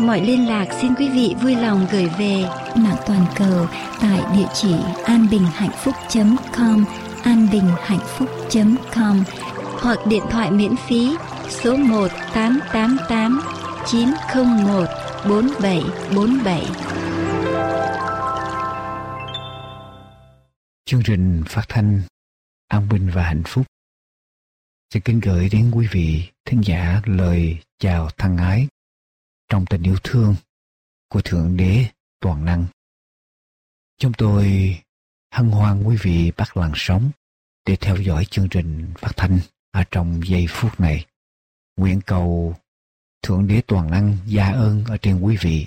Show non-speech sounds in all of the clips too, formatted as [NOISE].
mọi liên lạc xin quý vị vui lòng gửi về mạng toàn cầu tại địa chỉ anbinhhạnhphúc.com anbinhhạnhphúc.com hoặc điện thoại miễn phí số 1 888 901 4747. Chương trình phát thanh An Bình và Hạnh Phúc Xin kính gửi đến quý vị thính giả lời chào thân ái trong tình yêu thương của Thượng Đế Toàn Năng. Chúng tôi hân hoan quý vị bắt làn sóng để theo dõi chương trình phát thanh ở trong giây phút này. Nguyện cầu Thượng Đế Toàn Năng gia ơn ở trên quý vị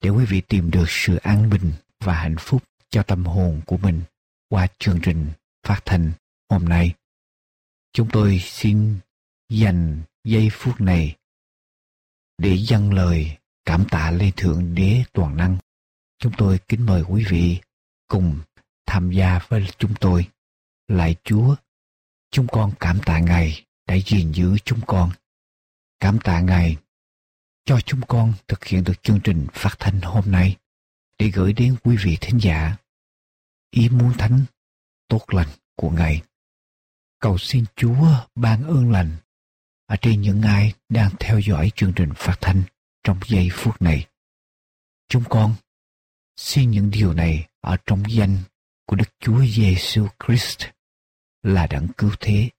để quý vị tìm được sự an bình và hạnh phúc cho tâm hồn của mình qua chương trình phát thanh hôm nay. Chúng tôi xin dành giây phút này để dâng lời cảm tạ lên Thượng Đế Toàn Năng. Chúng tôi kính mời quý vị cùng tham gia với chúng tôi. Lại Chúa, chúng con cảm tạ Ngài đã gìn giữ chúng con. Cảm tạ Ngài cho chúng con thực hiện được chương trình phát thanh hôm nay để gửi đến quý vị thính giả ý muốn thánh tốt lành của Ngài. Cầu xin Chúa ban ơn lành ở trên những ai đang theo dõi chương trình phát thanh trong giây phút này. Chúng con xin những điều này ở trong danh của Đức Chúa Giêsu Christ là đấng cứu thế.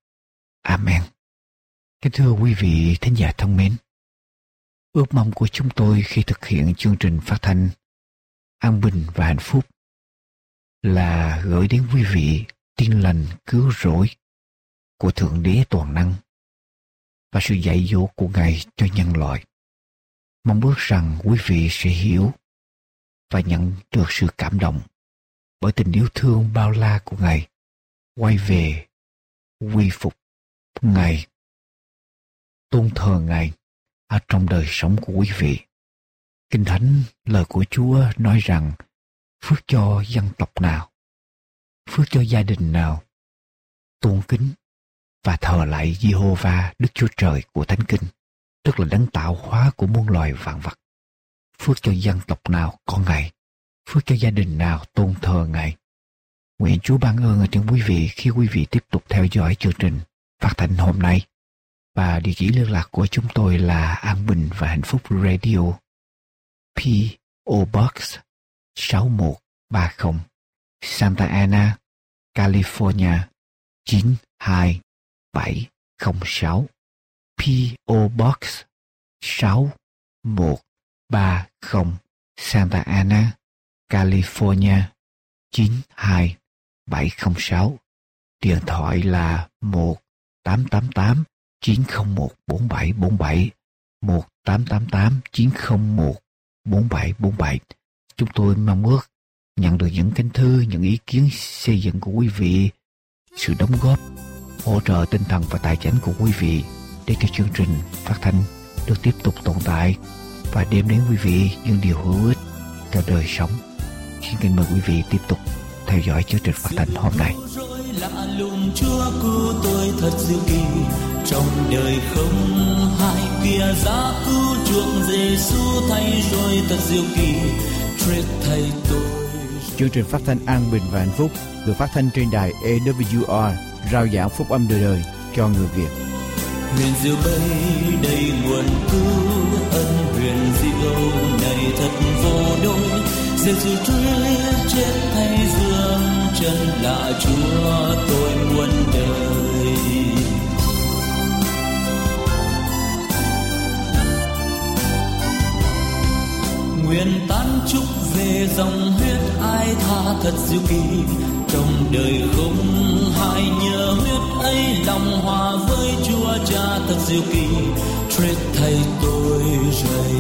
Amen. Kính thưa quý vị thính giả thân mến, ước mong của chúng tôi khi thực hiện chương trình phát thanh an bình và hạnh phúc là gửi đến quý vị tin lành cứu rỗi của Thượng Đế Toàn Năng và sự dạy dỗ của Ngài cho nhân loại. Mong ước rằng quý vị sẽ hiểu và nhận được sự cảm động bởi tình yêu thương bao la của Ngài quay về quy phục Ngài tôn thờ Ngài ở trong đời sống của quý vị. Kinh Thánh lời của Chúa nói rằng phước cho dân tộc nào, phước cho gia đình nào, tôn kính và thờ lại Jehovah Đức Chúa Trời của Thánh Kinh, tức là đấng tạo hóa của muôn loài vạn vật. Phước cho dân tộc nào con Ngài, phước cho gia đình nào tôn thờ Ngài. Nguyện Chúa ban ơn ở trên quý vị khi quý vị tiếp tục theo dõi chương trình phát thanh hôm nay. Và địa chỉ liên lạc của chúng tôi là An Bình và Hạnh Phúc Radio P.O. Box 6130 Santa Ana, California 706 PO Box 6130 Santa Ana, California 92706 Điện thoại là 1888 901 4747 1888 901 4747. Chúng tôi mong ước nhận được những cánh thư, những ý kiến xây dựng của quý vị, sự đóng góp, hỗ trợ tinh thần và tài chính của quý vị để cho chương trình phát thanh được tiếp tục tồn tại và đem đến quý vị những điều hữu ích cho đời sống. Xin kính mời quý vị tiếp tục theo dõi chương trình phát thanh hôm nay. lạ lùng chúa cứu tôi thật diệu kỳ trong đời không hai kia giá cứu chuộc Giêsu thay rồi thật diệu kỳ Christ thay tôi Chương trình phát thanh an bình và hạnh phúc được phát thanh trên đài AWR rao giảng phúc âm đời đời cho người Việt. Huyền diệu bay đầy nguồn cứu ân huyền diệu này thật vô đôi. Giêsu Christ chết thay dương, chân là Chúa tôi muôn đời nguyện tan chúc về dòng huyết ai tha thật diệu kỳ, trong đời không hai nhờ huyết ấy lòng hòa với chúa cha thật diệu kỳ. Trết thay tôi rầy.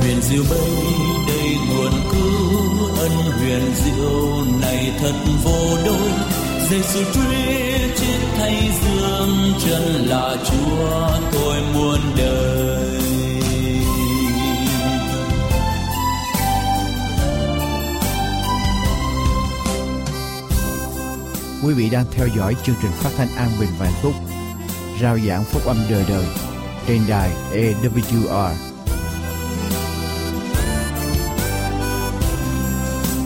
Huyền diệu bay đầy nguồn cứu, ân huyền diệu này thật vô đối Giêsu Christ chết thay dương, chân là Chúa tôi muốn đời vị đang theo dõi chương trình phát thanh an bình và hạnh phúc, rao giảng phúc âm đời đời trên đài AWR.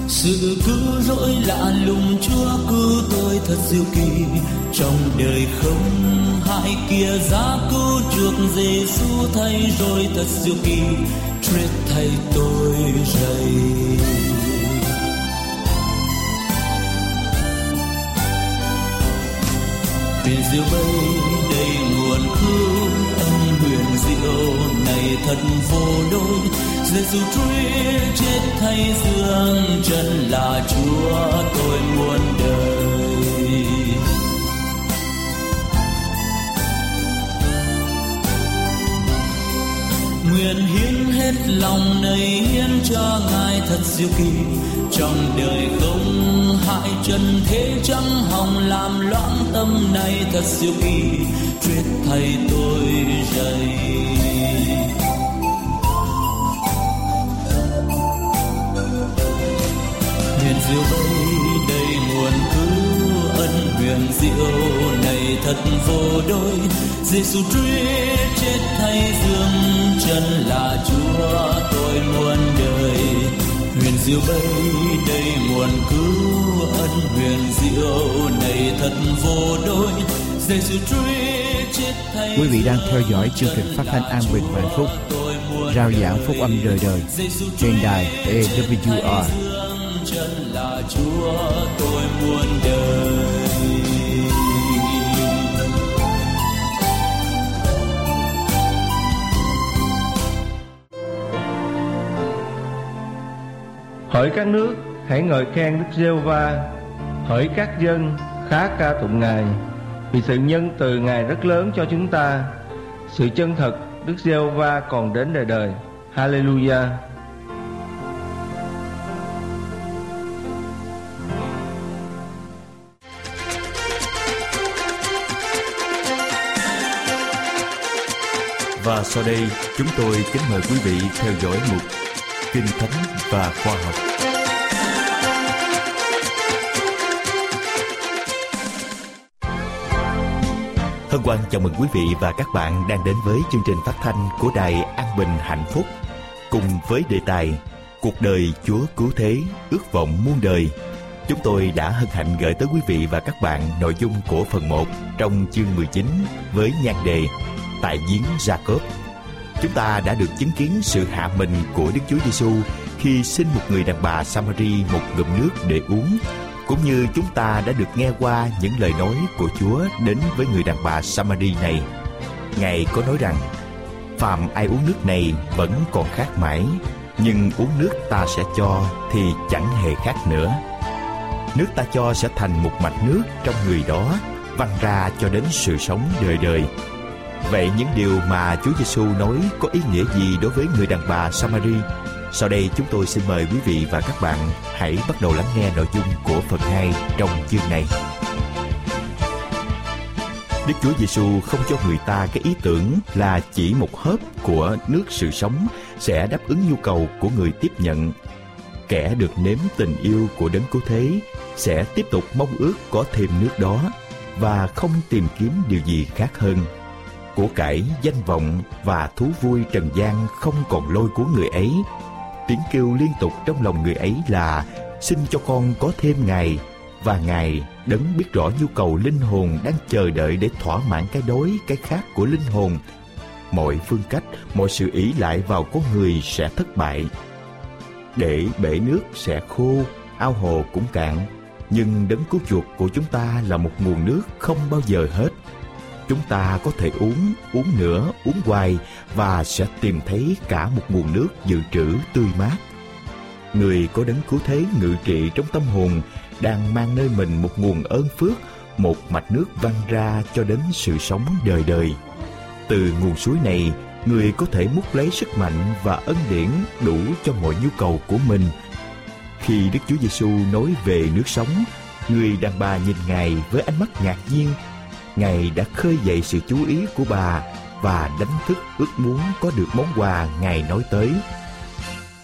Sự cứu rỗi lạ lùng Chúa cứu tôi thật diệu kỳ. Trong đời không hai kia giá cứu chuộc Giêsu thay rồi thật diệu kỳ. Chết thay tôi rầy biển diêu bay đầy nguồn cứu, ân huyền diệu này thật vô đối. Giêsu Christ chết thay dương chân là Chúa tôi muôn đời. Nguyện hiến hết lòng này hiến cho ngài thật diệu kỳ trong đời không hại trần thế trắng hồng làm loãng tâm này thật siêu kỳ quyết thầy tôi dày huyền diệu đây đầy nguồn cứu ân huyền diệu này thật vô đôi. Giêsu Christ chết thay dương chân là Chúa tôi muôn đời huyền diệu bay đầy nguồn cứu ân huyền diệu này thật vô thay Quý vị đang theo dõi chương trình phát thanh an bình và hạnh phúc, rao giảng phúc âm đời đời trên đài AWR. chân là Chúa tôi muôn đời Hỡi các nước, hãy ngợi khen Đức giê va Hỡi các dân, khá ca tụng Ngài. Vì sự nhân từ Ngài rất lớn cho chúng ta Sự chân thật Đức giê va còn đến đời đời. Hallelujah. Và sau đây chúng tôi kính mời quý vị theo dõi mục Kinh Thánh và Khoa học. Hân hoan chào mừng quý vị và các bạn đang đến với chương trình phát thanh của Đài An Bình Hạnh Phúc cùng với đề tài Cuộc đời Chúa Cứu Thế, ước vọng muôn đời. Chúng tôi đã hân hạnh gửi tới quý vị và các bạn nội dung của phần 1 trong chương 19 với nhan đề Tại giếng Jacob. Chúng ta đã được chứng kiến sự hạ mình của Đức Chúa Giêsu khi xin một người đàn bà Samari một ngụm nước để uống, cũng như chúng ta đã được nghe qua những lời nói của Chúa đến với người đàn bà Samari này. Ngài có nói rằng, phàm ai uống nước này vẫn còn khát mãi, nhưng uống nước ta sẽ cho thì chẳng hề khát nữa. Nước ta cho sẽ thành một mạch nước trong người đó, văng ra cho đến sự sống đời đời. Vậy những điều mà Chúa Giêsu nói có ý nghĩa gì đối với người đàn bà Samari? Sau đây chúng tôi xin mời quý vị và các bạn hãy bắt đầu lắng nghe nội dung của phần 2 trong chương này. Đức Chúa Giêsu không cho người ta cái ý tưởng là chỉ một hớp của nước sự sống sẽ đáp ứng nhu cầu của người tiếp nhận. Kẻ được nếm tình yêu của đấng cứu thế sẽ tiếp tục mong ước có thêm nước đó và không tìm kiếm điều gì khác hơn của cải, danh vọng và thú vui trần gian không còn lôi cuốn người ấy. Tiếng kêu liên tục trong lòng người ấy là xin cho con có thêm ngày và Ngài đấng biết rõ nhu cầu linh hồn đang chờ đợi để thỏa mãn cái đói, cái khát của linh hồn. Mọi phương cách, mọi sự ý lại vào con người sẽ thất bại. Để bể nước sẽ khô, ao hồ cũng cạn, nhưng đấng cứu chuộc của chúng ta là một nguồn nước không bao giờ hết chúng ta có thể uống, uống nữa, uống hoài và sẽ tìm thấy cả một nguồn nước dự trữ tươi mát. Người có đấng cứu thế ngự trị trong tâm hồn đang mang nơi mình một nguồn ơn phước, một mạch nước văng ra cho đến sự sống đời đời. Từ nguồn suối này, người có thể múc lấy sức mạnh và ân điển đủ cho mọi nhu cầu của mình. Khi Đức Chúa Giêsu nói về nước sống, người đàn bà nhìn Ngài với ánh mắt ngạc nhiên. Ngài đã khơi dậy sự chú ý của bà và đánh thức ước muốn có được món quà Ngài nói tới.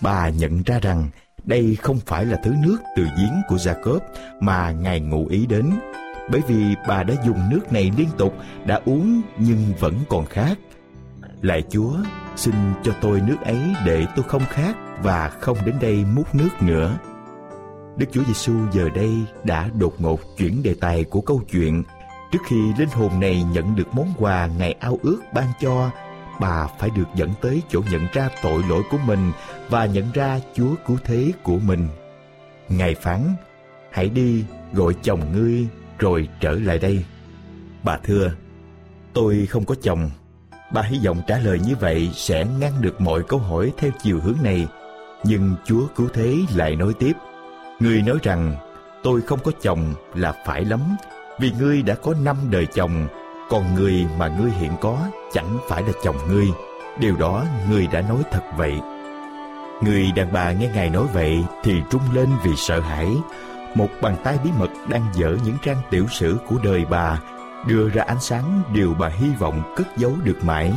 Bà nhận ra rằng đây không phải là thứ nước từ giếng của Jacob mà Ngài ngụ ý đến, bởi vì bà đã dùng nước này liên tục, đã uống nhưng vẫn còn khát. Lạy Chúa, xin cho tôi nước ấy để tôi không khát và không đến đây múc nước nữa. Đức Chúa Giêsu giờ đây đã đột ngột chuyển đề tài của câu chuyện. Trước khi linh hồn này nhận được món quà Ngài ao ước ban cho, bà phải được dẫn tới chỗ nhận ra tội lỗi của mình và nhận ra Chúa cứu thế của mình. Ngài phán, hãy đi gọi chồng ngươi rồi trở lại đây. Bà thưa, tôi không có chồng. Bà hy vọng trả lời như vậy sẽ ngăn được mọi câu hỏi theo chiều hướng này. Nhưng Chúa cứu thế lại nói tiếp, Ngươi nói rằng, tôi không có chồng là phải lắm, vì ngươi đã có năm đời chồng, còn người mà ngươi hiện có chẳng phải là chồng ngươi. Điều đó ngươi đã nói thật vậy. Người đàn bà nghe Ngài nói vậy thì trung lên vì sợ hãi. Một bàn tay bí mật đang dở những trang tiểu sử của đời bà, đưa ra ánh sáng điều bà hy vọng cất giấu được mãi.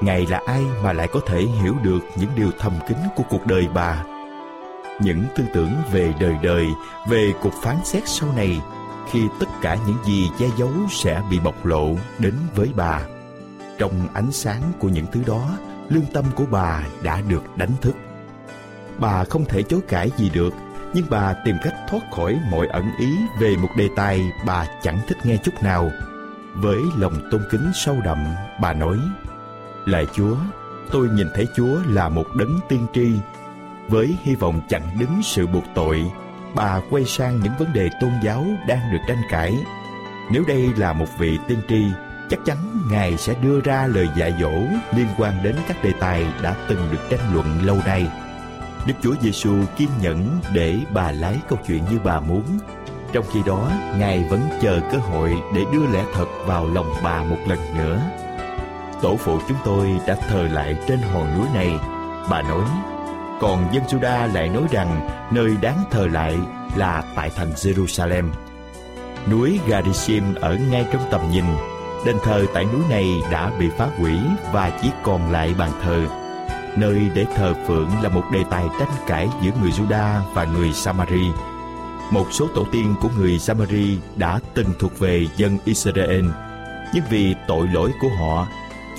Ngài là ai mà lại có thể hiểu được những điều thầm kín của cuộc đời bà? Những tư tưởng về đời đời, về cuộc phán xét sau này, khi tất cả những gì che giấu sẽ bị bộc lộ đến với bà. Trong ánh sáng của những thứ đó, lương tâm của bà đã được đánh thức. Bà không thể chối cãi gì được, nhưng bà tìm cách thoát khỏi mọi ẩn ý về một đề tài bà chẳng thích nghe chút nào. Với lòng tôn kính sâu đậm, bà nói, Lạy Chúa, tôi nhìn thấy Chúa là một đấng tiên tri. Với hy vọng chặn đứng sự buộc tội, bà quay sang những vấn đề tôn giáo đang được tranh cãi. Nếu đây là một vị tiên tri, chắc chắn Ngài sẽ đưa ra lời dạy dỗ liên quan đến các đề tài đã từng được tranh luận lâu nay. Đức Chúa Giêsu kiên nhẫn để bà lái câu chuyện như bà muốn. Trong khi đó, Ngài vẫn chờ cơ hội để đưa lẽ thật vào lòng bà một lần nữa. Tổ phụ chúng tôi đã thờ lại trên hòn núi này. Bà nói, còn dân Juda lại nói rằng nơi đáng thờ lại là tại thành Jerusalem. Núi Garisim ở ngay trong tầm nhìn, đền thờ tại núi này đã bị phá hủy và chỉ còn lại bàn thờ. Nơi để thờ phượng là một đề tài tranh cãi giữa người Juda và người Samari. Một số tổ tiên của người Samari đã từng thuộc về dân Israel, nhưng vì tội lỗi của họ,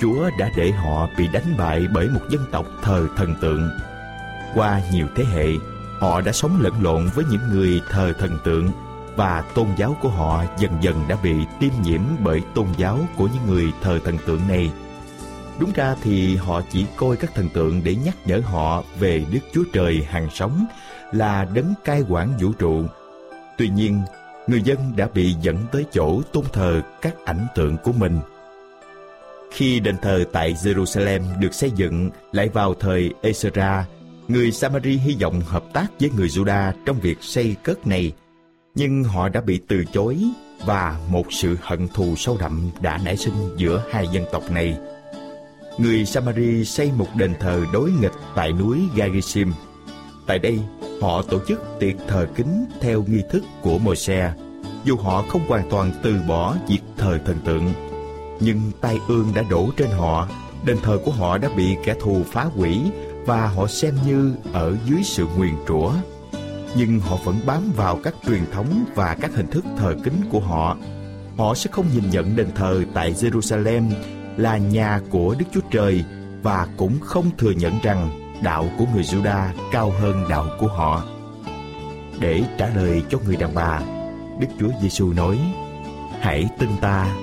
Chúa đã để họ bị đánh bại bởi một dân tộc thờ thần tượng qua nhiều thế hệ, họ đã sống lẫn lộn với những người thờ thần tượng và tôn giáo của họ dần dần đã bị tiêm nhiễm bởi tôn giáo của những người thờ thần tượng này. Đúng ra thì họ chỉ coi các thần tượng để nhắc nhở họ về Đức Chúa Trời hàng sống là đấng cai quản vũ trụ. Tuy nhiên, người dân đã bị dẫn tới chỗ tôn thờ các ảnh tượng của mình. Khi đền thờ tại Jerusalem được xây dựng lại vào thời Ezra Người Samari hy vọng hợp tác với người Juda trong việc xây cất này, nhưng họ đã bị từ chối và một sự hận thù sâu đậm đã nảy sinh giữa hai dân tộc này. Người Samari xây một đền thờ đối nghịch tại núi Garisim. Tại đây, họ tổ chức tiệc thờ kính theo nghi thức của Môi-se, dù họ không hoàn toàn từ bỏ việc thờ thần tượng. Nhưng tai ương đã đổ trên họ, đền thờ của họ đã bị kẻ thù phá hủy và họ xem như ở dưới sự nguyền rủa. Nhưng họ vẫn bám vào các truyền thống và các hình thức thờ kính của họ. Họ sẽ không nhìn nhận đền thờ tại jerusalem là nhà của đức chúa trời và cũng không thừa nhận rằng đạo của người juda cao hơn đạo của họ. Để trả lời cho người đàn bà, đức chúa giêsu nói, hãy tin ta.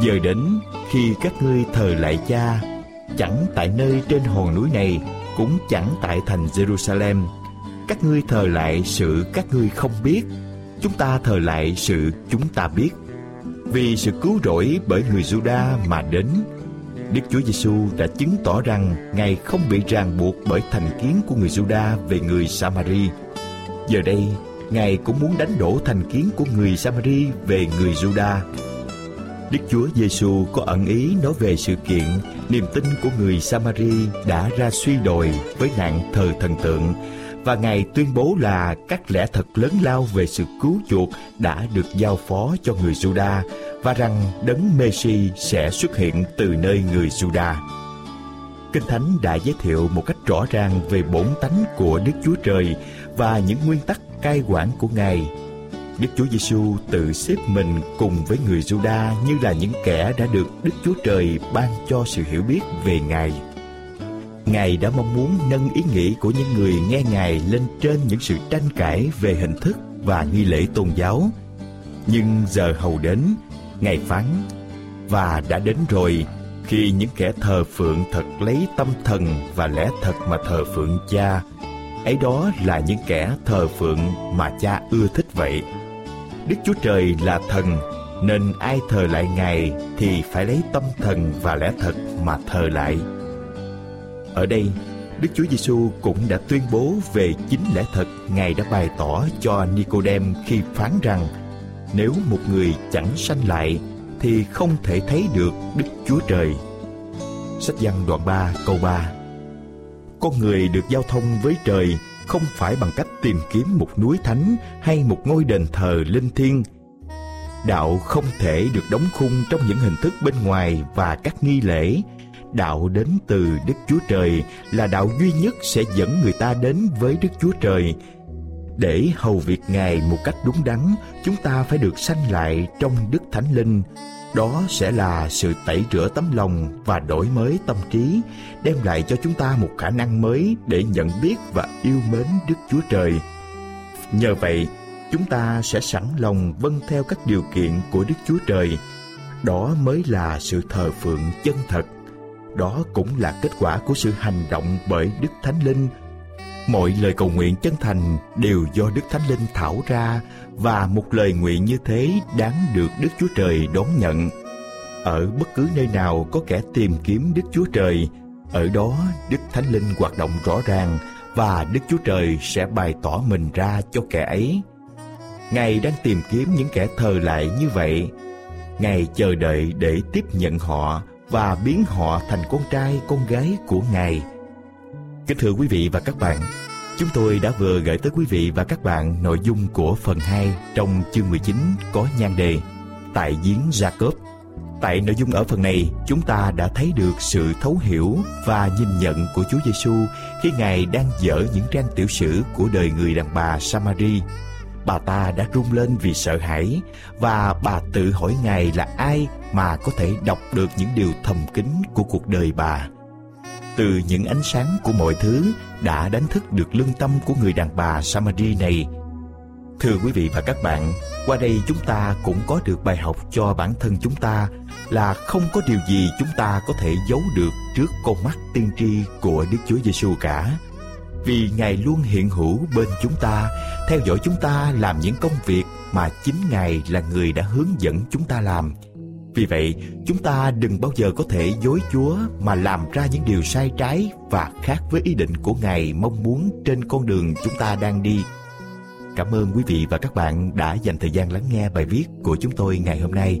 Giờ đến khi các ngươi thờ lại cha, chẳng tại nơi trên hòn núi này cũng chẳng tại thành Jerusalem. Các ngươi thờ lại sự các ngươi không biết, chúng ta thờ lại sự chúng ta biết. Vì sự cứu rỗi bởi người Juda mà đến, Đức Chúa Giêsu đã chứng tỏ rằng Ngài không bị ràng buộc bởi thành kiến của người Juda về người Samari. Giờ đây, Ngài cũng muốn đánh đổ thành kiến của người Samari về người Juda. Đức Chúa Giêsu có ẩn ý nói về sự kiện niềm tin của người Samari đã ra suy đồi với nạn thờ thần tượng và Ngài tuyên bố là các lẽ thật lớn lao về sự cứu chuộc đã được giao phó cho người Juda và rằng đấng Messi sẽ xuất hiện từ nơi người Juda. Kinh Thánh đã giới thiệu một cách rõ ràng về bổn tánh của Đức Chúa Trời và những nguyên tắc cai quản của Ngài. Đức Chúa Giêsu tự xếp mình cùng với người Giuđa như là những kẻ đã được Đức Chúa Trời ban cho sự hiểu biết về Ngài. Ngài đã mong muốn nâng ý nghĩ của những người nghe Ngài lên trên những sự tranh cãi về hình thức và nghi lễ tôn giáo. Nhưng giờ hầu đến, Ngài phán, và đã đến rồi khi những kẻ thờ phượng thật lấy tâm thần và lẽ thật mà thờ phượng cha, ấy đó là những kẻ thờ phượng mà cha ưa thích vậy. Đức Chúa Trời là thần, nên ai thờ lại Ngài thì phải lấy tâm thần và lẽ thật mà thờ lại. Ở đây, Đức Chúa Giêsu cũng đã tuyên bố về chính lẽ thật Ngài đã bày tỏ cho Nicodem khi phán rằng nếu một người chẳng sanh lại thì không thể thấy được Đức Chúa Trời. Sách văn đoạn 3 câu 3 Con người được giao thông với trời không phải bằng cách tìm kiếm một núi thánh hay một ngôi đền thờ linh thiêng. Đạo không thể được đóng khung trong những hình thức bên ngoài và các nghi lễ đạo đến từ Đức Chúa Trời là đạo duy nhất sẽ dẫn người ta đến với Đức Chúa Trời. Để hầu việc Ngài một cách đúng đắn, chúng ta phải được sanh lại trong Đức Thánh Linh. Đó sẽ là sự tẩy rửa tấm lòng và đổi mới tâm trí, đem lại cho chúng ta một khả năng mới để nhận biết và yêu mến Đức Chúa Trời. Nhờ vậy, chúng ta sẽ sẵn lòng vâng theo các điều kiện của Đức Chúa Trời. Đó mới là sự thờ phượng chân thật đó cũng là kết quả của sự hành động bởi Đức Thánh Linh. Mọi lời cầu nguyện chân thành đều do Đức Thánh Linh thảo ra và một lời nguyện như thế đáng được Đức Chúa Trời đón nhận. Ở bất cứ nơi nào có kẻ tìm kiếm Đức Chúa Trời, ở đó Đức Thánh Linh hoạt động rõ ràng và Đức Chúa Trời sẽ bày tỏ mình ra cho kẻ ấy. Ngài đang tìm kiếm những kẻ thờ lại như vậy. Ngài chờ đợi để tiếp nhận họ và biến họ thành con trai con gái của Ngài. Kính thưa quý vị và các bạn, chúng tôi đã vừa gửi tới quý vị và các bạn nội dung của phần 2 trong chương 19 có nhan đề Tại giếng Jacob. Tại nội dung ở phần này, chúng ta đã thấy được sự thấu hiểu và nhìn nhận của Chúa Giêsu khi Ngài đang dở những trang tiểu sử của đời người đàn bà Samari bà ta đã rung lên vì sợ hãi và bà tự hỏi ngài là ai mà có thể đọc được những điều thầm kín của cuộc đời bà từ những ánh sáng của mọi thứ đã đánh thức được lương tâm của người đàn bà Samari này. Thưa quý vị và các bạn, qua đây chúng ta cũng có được bài học cho bản thân chúng ta là không có điều gì chúng ta có thể giấu được trước con mắt tiên tri của Đức Chúa Giêsu cả vì Ngài luôn hiện hữu bên chúng ta, theo dõi chúng ta làm những công việc mà chính Ngài là người đã hướng dẫn chúng ta làm. Vì vậy, chúng ta đừng bao giờ có thể dối Chúa mà làm ra những điều sai trái và khác với ý định của Ngài mong muốn trên con đường chúng ta đang đi. Cảm ơn quý vị và các bạn đã dành thời gian lắng nghe bài viết của chúng tôi ngày hôm nay.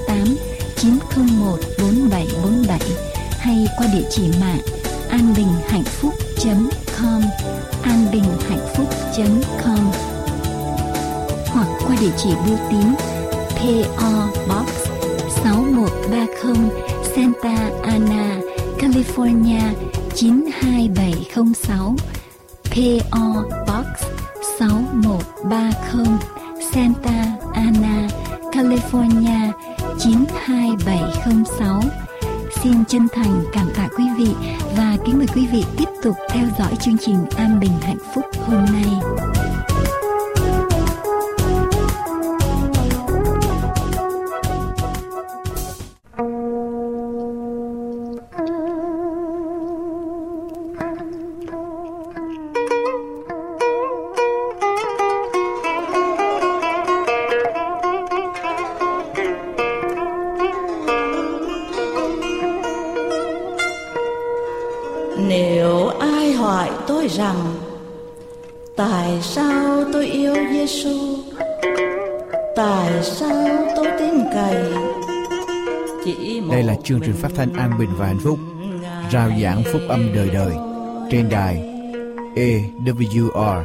901 4747 hay qua địa chỉ mạng anbinhhạnhphúc.com anbinhhạnhphúc.com hoặc qua địa chỉ bưu tín PO Box 6130 Santa Ana, California 92706 PO Box 6130 Santa Ana, California 92706 Xin chân thành cảm tạ quý vị và kính mời quý vị tiếp tục theo dõi chương trình An Bình Hạnh Phúc hôm nay. Thanh an bình và hạnh phúc, rao giảng phúc âm đời đời. Trên đài AWR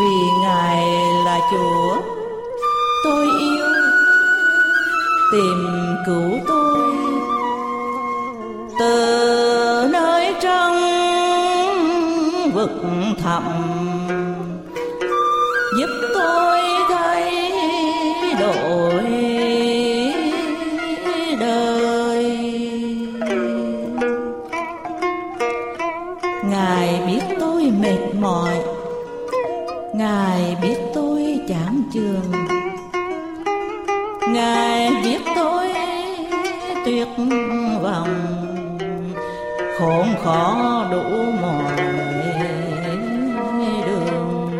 vì ngài là chúa, tôi yêu. Tìm cứu tôi. Từ nơi trong vực thẳm mỏi. Ngài biết tôi chán trường ngài biết tôi tuyệt vọng. Khốn khó đủ mọi đường.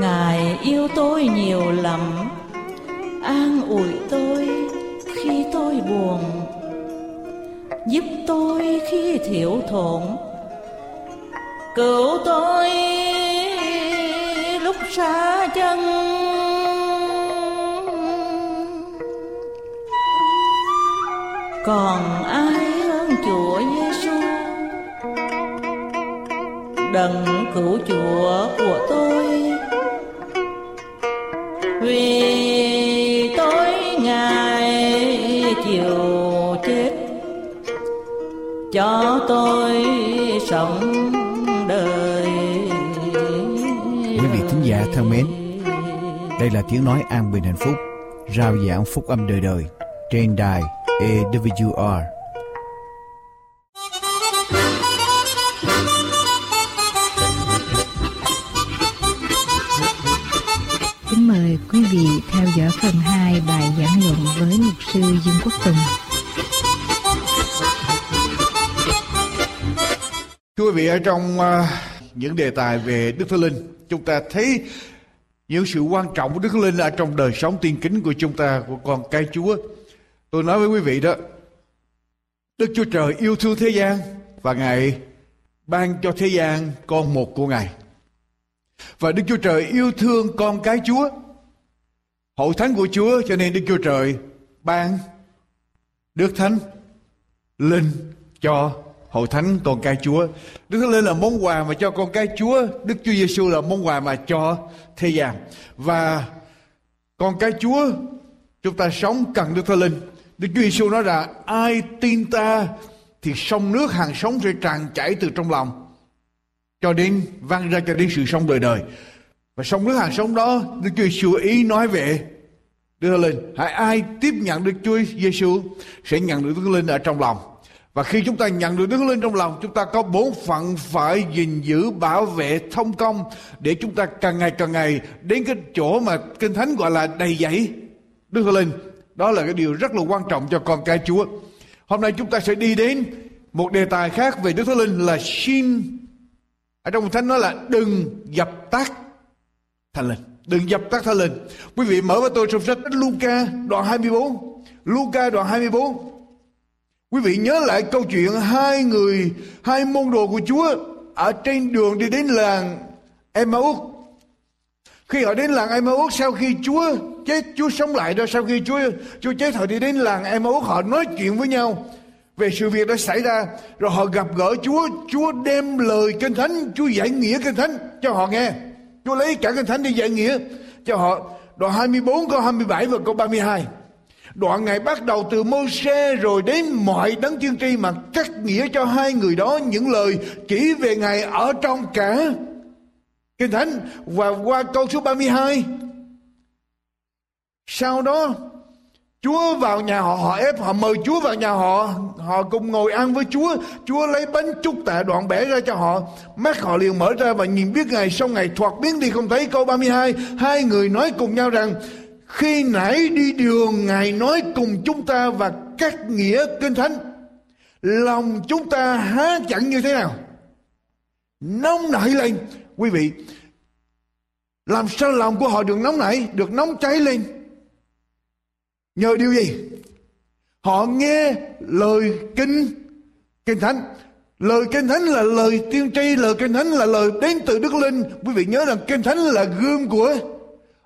Ngài yêu tôi nhiều lắm. Thiểu thuận. Thốn cứu tôi lúc xa chân. Còn ai hơn chúa giêsu đấng cứu chúa của tôi. Vì sống đời. Quý vị thính giả thân mến, đây là tiếng nói an bình hạnh phúc, rao giảng phúc âm đời đời trên đài AWR vị, ở trong uh, những đề tài về Đức Thánh Linh, chúng ta thấy những sự quan trọng của Đức Thánh Linh ở trong đời sống tiên kính của chúng ta, của con cái Chúa. Tôi nói với quý vị đó, Đức Chúa Trời yêu thương thế gian và Ngài ban cho thế gian con một của Ngài. Và Đức Chúa Trời yêu thương con cái Chúa, hậu thánh của Chúa, cho nên Đức Chúa Trời ban Đức Thánh Linh cho hội thánh con cái Chúa. Đức Thánh Linh là món quà mà cho con cái Chúa, Đức Chúa Giêsu là món quà mà cho thế gian. Và con cái Chúa chúng ta sống cần Đức Thánh Linh. Đức Chúa Giêsu nói là ai tin ta thì sông nước hàng sống sẽ tràn chảy từ trong lòng cho đến vang ra cho đến sự sống đời đời. Và sông nước hàng sống đó Đức Chúa Giêsu ý nói về Đức Thánh Linh. Hãy ai tiếp nhận Đức Chúa Giêsu sẽ nhận được Đức Thánh Linh ở trong lòng. Và khi chúng ta nhận được Đức Linh trong lòng, chúng ta có bốn phận phải gìn giữ, bảo vệ, thông công để chúng ta càng ngày càng ngày đến cái chỗ mà Kinh Thánh gọi là đầy dẫy Đức Linh. Đó là cái điều rất là quan trọng cho con cái Chúa. Hôm nay chúng ta sẽ đi đến một đề tài khác về Đức Thánh Linh là xin ở trong thánh nói là đừng dập tắt thánh linh. Đừng dập tắt thánh linh. Quý vị mở với tôi trong sách Luca đoạn 24 Luca đoạn 24 quý vị nhớ lại câu chuyện hai người, hai môn đồ của Chúa ở trên đường đi đến làng Emmaus. Khi họ đến làng Emmaus, sau khi Chúa chết, Chúa sống lại đó, sau khi Chúa Chúa chết, họ đi đến làng Emmaus, họ nói chuyện với nhau về sự việc đã xảy ra, rồi họ gặp gỡ Chúa. Chúa đem lời kinh thánh, Chúa giải nghĩa kinh thánh cho họ nghe. Chúa lấy cả kinh thánh đi giải nghĩa cho họ. Đoạn 24 câu 27 và câu 32 đoạn ngày bắt đầu từ mô xe rồi đến mọi đấng tiên tri mà cắt nghĩa cho hai người đó những lời chỉ về ngày ở trong cả kinh thánh và qua câu số 32 sau đó Chúa vào nhà họ, họ ép họ mời Chúa vào nhà họ, họ cùng ngồi ăn với Chúa. Chúa lấy bánh chúc tạ đoạn bẻ ra cho họ. Mắt họ liền mở ra và nhìn biết ngày sau ngày thoạt biến đi không thấy câu 32. Hai người nói cùng nhau rằng, khi nãy đi đường Ngài nói cùng chúng ta và các nghĩa kinh thánh. Lòng chúng ta há chẳng như thế nào? Nóng nảy lên. Quý vị, làm sao lòng của họ được nóng nảy, được nóng cháy lên? Nhờ điều gì? Họ nghe lời kinh kinh thánh. Lời kinh thánh là lời tiên tri, lời kinh thánh là lời đến từ Đức Linh. Quý vị nhớ rằng kinh thánh là gương của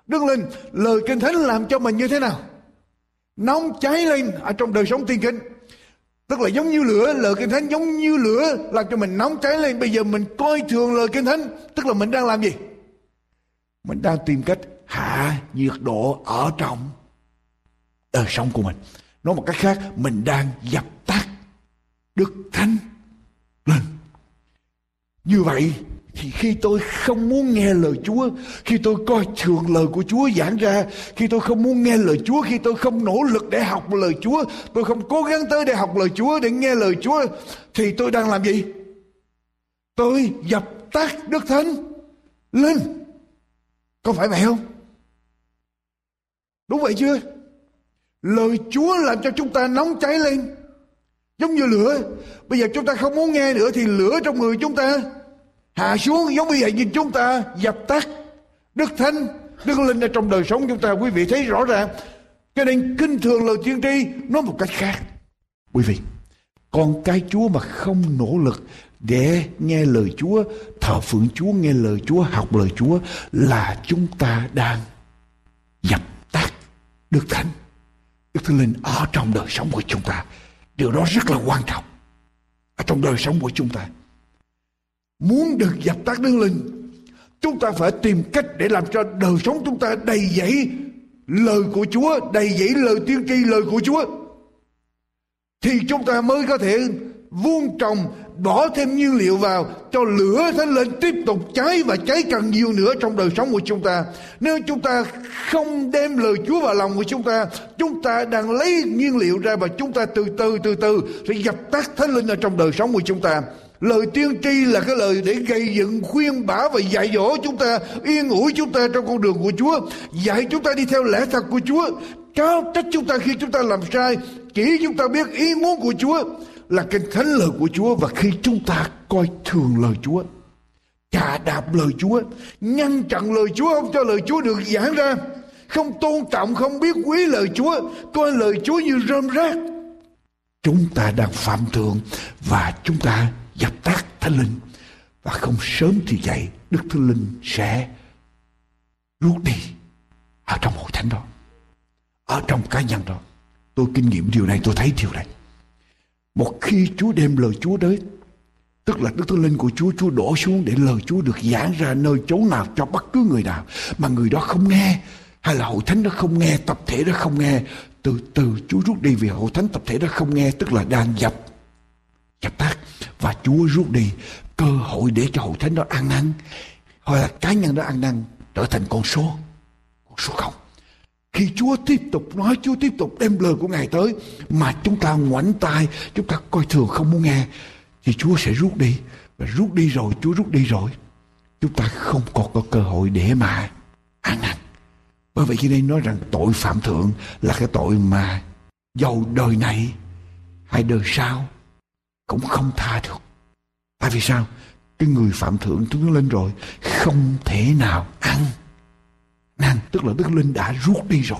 Đức Linh. Lời kinh thánh làm cho mình như thế nào? Nóng cháy lên ở trong đời sống tiên kinh. Tức là giống như lửa, lời kinh thánh giống như lửa làm cho mình nóng cháy lên. Bây giờ mình coi thường lời kinh thánh, tức là mình đang làm gì? Mình đang tìm cách hạ nhiệt độ ở trong đời sống của mình nói một cách khác mình đang dập tắt đức thánh lên như vậy thì khi tôi không muốn nghe lời Chúa, khi tôi coi thường lời của Chúa giảng ra, khi tôi không muốn nghe lời Chúa, khi tôi không nỗ lực để học lời Chúa, tôi không cố gắng tới để học lời Chúa, để nghe lời Chúa, thì tôi đang làm gì? Tôi dập tắt Đức Thánh lên. Có phải vậy không? Đúng vậy chưa? Lời Chúa làm cho chúng ta nóng cháy lên. Giống như lửa. Bây giờ chúng ta không muốn nghe nữa thì lửa trong người chúng ta hạ xuống giống như vậy nhìn chúng ta dập tắt. Đức Thánh, Đức Linh ở trong đời sống chúng ta quý vị thấy rõ ràng. Cho nên kinh thường lời tiên tri nói một cách khác. Quý vị, con cái Chúa mà không nỗ lực để nghe lời Chúa, thờ phượng Chúa, nghe lời Chúa, học lời Chúa là chúng ta đang dập tắt Đức Thánh. Đức Thánh Linh ở trong đời sống của chúng ta. Điều đó rất là quan trọng. Ở trong đời sống của chúng ta. Muốn được dập tắt Đức Linh, chúng ta phải tìm cách để làm cho đời sống chúng ta đầy dẫy lời của Chúa, đầy dẫy lời tiên tri lời của Chúa. Thì chúng ta mới có thể vuông trồng bỏ thêm nhiên liệu vào cho lửa thánh linh tiếp tục cháy và cháy càng nhiều nữa trong đời sống của chúng ta nếu chúng ta không đem lời Chúa vào lòng của chúng ta chúng ta đang lấy nhiên liệu ra và chúng ta từ từ từ từ sẽ dập tắt thánh linh ở trong đời sống của chúng ta Lời tiên tri là cái lời để gây dựng, khuyên bảo và dạy dỗ chúng ta, yên ủi chúng ta trong con đường của Chúa, dạy chúng ta đi theo lẽ thật của Chúa, cáo trách chúng ta khi chúng ta làm sai, chỉ chúng ta biết ý muốn của Chúa là kinh thánh lời của Chúa và khi chúng ta coi thường lời Chúa, chà đạp lời Chúa, ngăn chặn lời Chúa không cho lời Chúa được giảng ra, không tôn trọng, không biết quý lời Chúa, coi lời Chúa như rơm rác. Chúng ta đang phạm thượng và chúng ta dập tắt thánh linh. Và không sớm thì dậy, Đức Thánh Linh sẽ rút đi ở trong hội thánh đó, ở trong cá nhân đó. Tôi kinh nghiệm điều này, tôi thấy điều này. Một khi Chúa đem lời Chúa đến, Tức là Đức Thánh Linh của Chúa Chúa đổ xuống để lời Chúa được giảng ra nơi chỗ nào cho bất cứ người nào Mà người đó không nghe, Hay là hội thánh đó không nghe, Tập thể đó không nghe, Từ từ Chúa rút đi vì hội thánh tập thể đó không nghe, Tức là đang dập chặt tắt Và Chúa rút đi cơ hội để cho hội thánh đó ăn năn Hoặc là cá nhân đó ăn năn trở thành con số Con số không khi Chúa tiếp tục nói, Chúa tiếp tục đem lời của Ngài tới mà chúng ta ngoảnh tai, chúng ta coi thường không muốn nghe thì Chúa sẽ rút đi và rút đi rồi, Chúa rút đi rồi. Chúng ta không còn có cơ hội để mà ăn năn. Bởi vậy cho nên nói rằng tội phạm thượng là cái tội mà giàu đời này hay đời sau cũng không tha được. Tại vì sao? cái người phạm thượng tướng linh rồi, không thể nào ăn. Ăn, tức là đức linh đã rút đi rồi.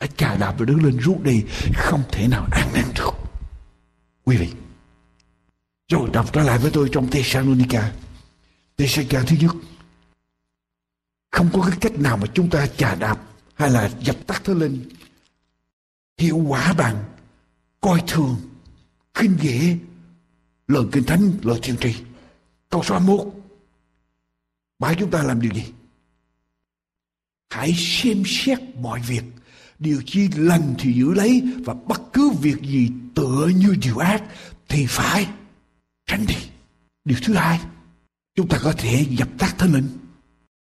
Đã chà đạp rồi đức linh rút đi, không thể nào ăn năn được. Quý vị, rồi đọc trở lại với tôi trong Thessalonica. Thessalonica thứ nhất. Không có cái cách nào mà chúng ta chà đạp hay là dập tắt thế linh. Hiệu quả bằng coi thường khinh dễ lời kinh thánh lời tiên tri. Câu số 21 bảo chúng ta làm điều gì? Hãy xem xét mọi việc. Điều chi lành thì giữ lấy và bất cứ việc gì tựa như điều ác thì phải tránh đi. Điều thứ hai, chúng ta có thể dập tắt thân linh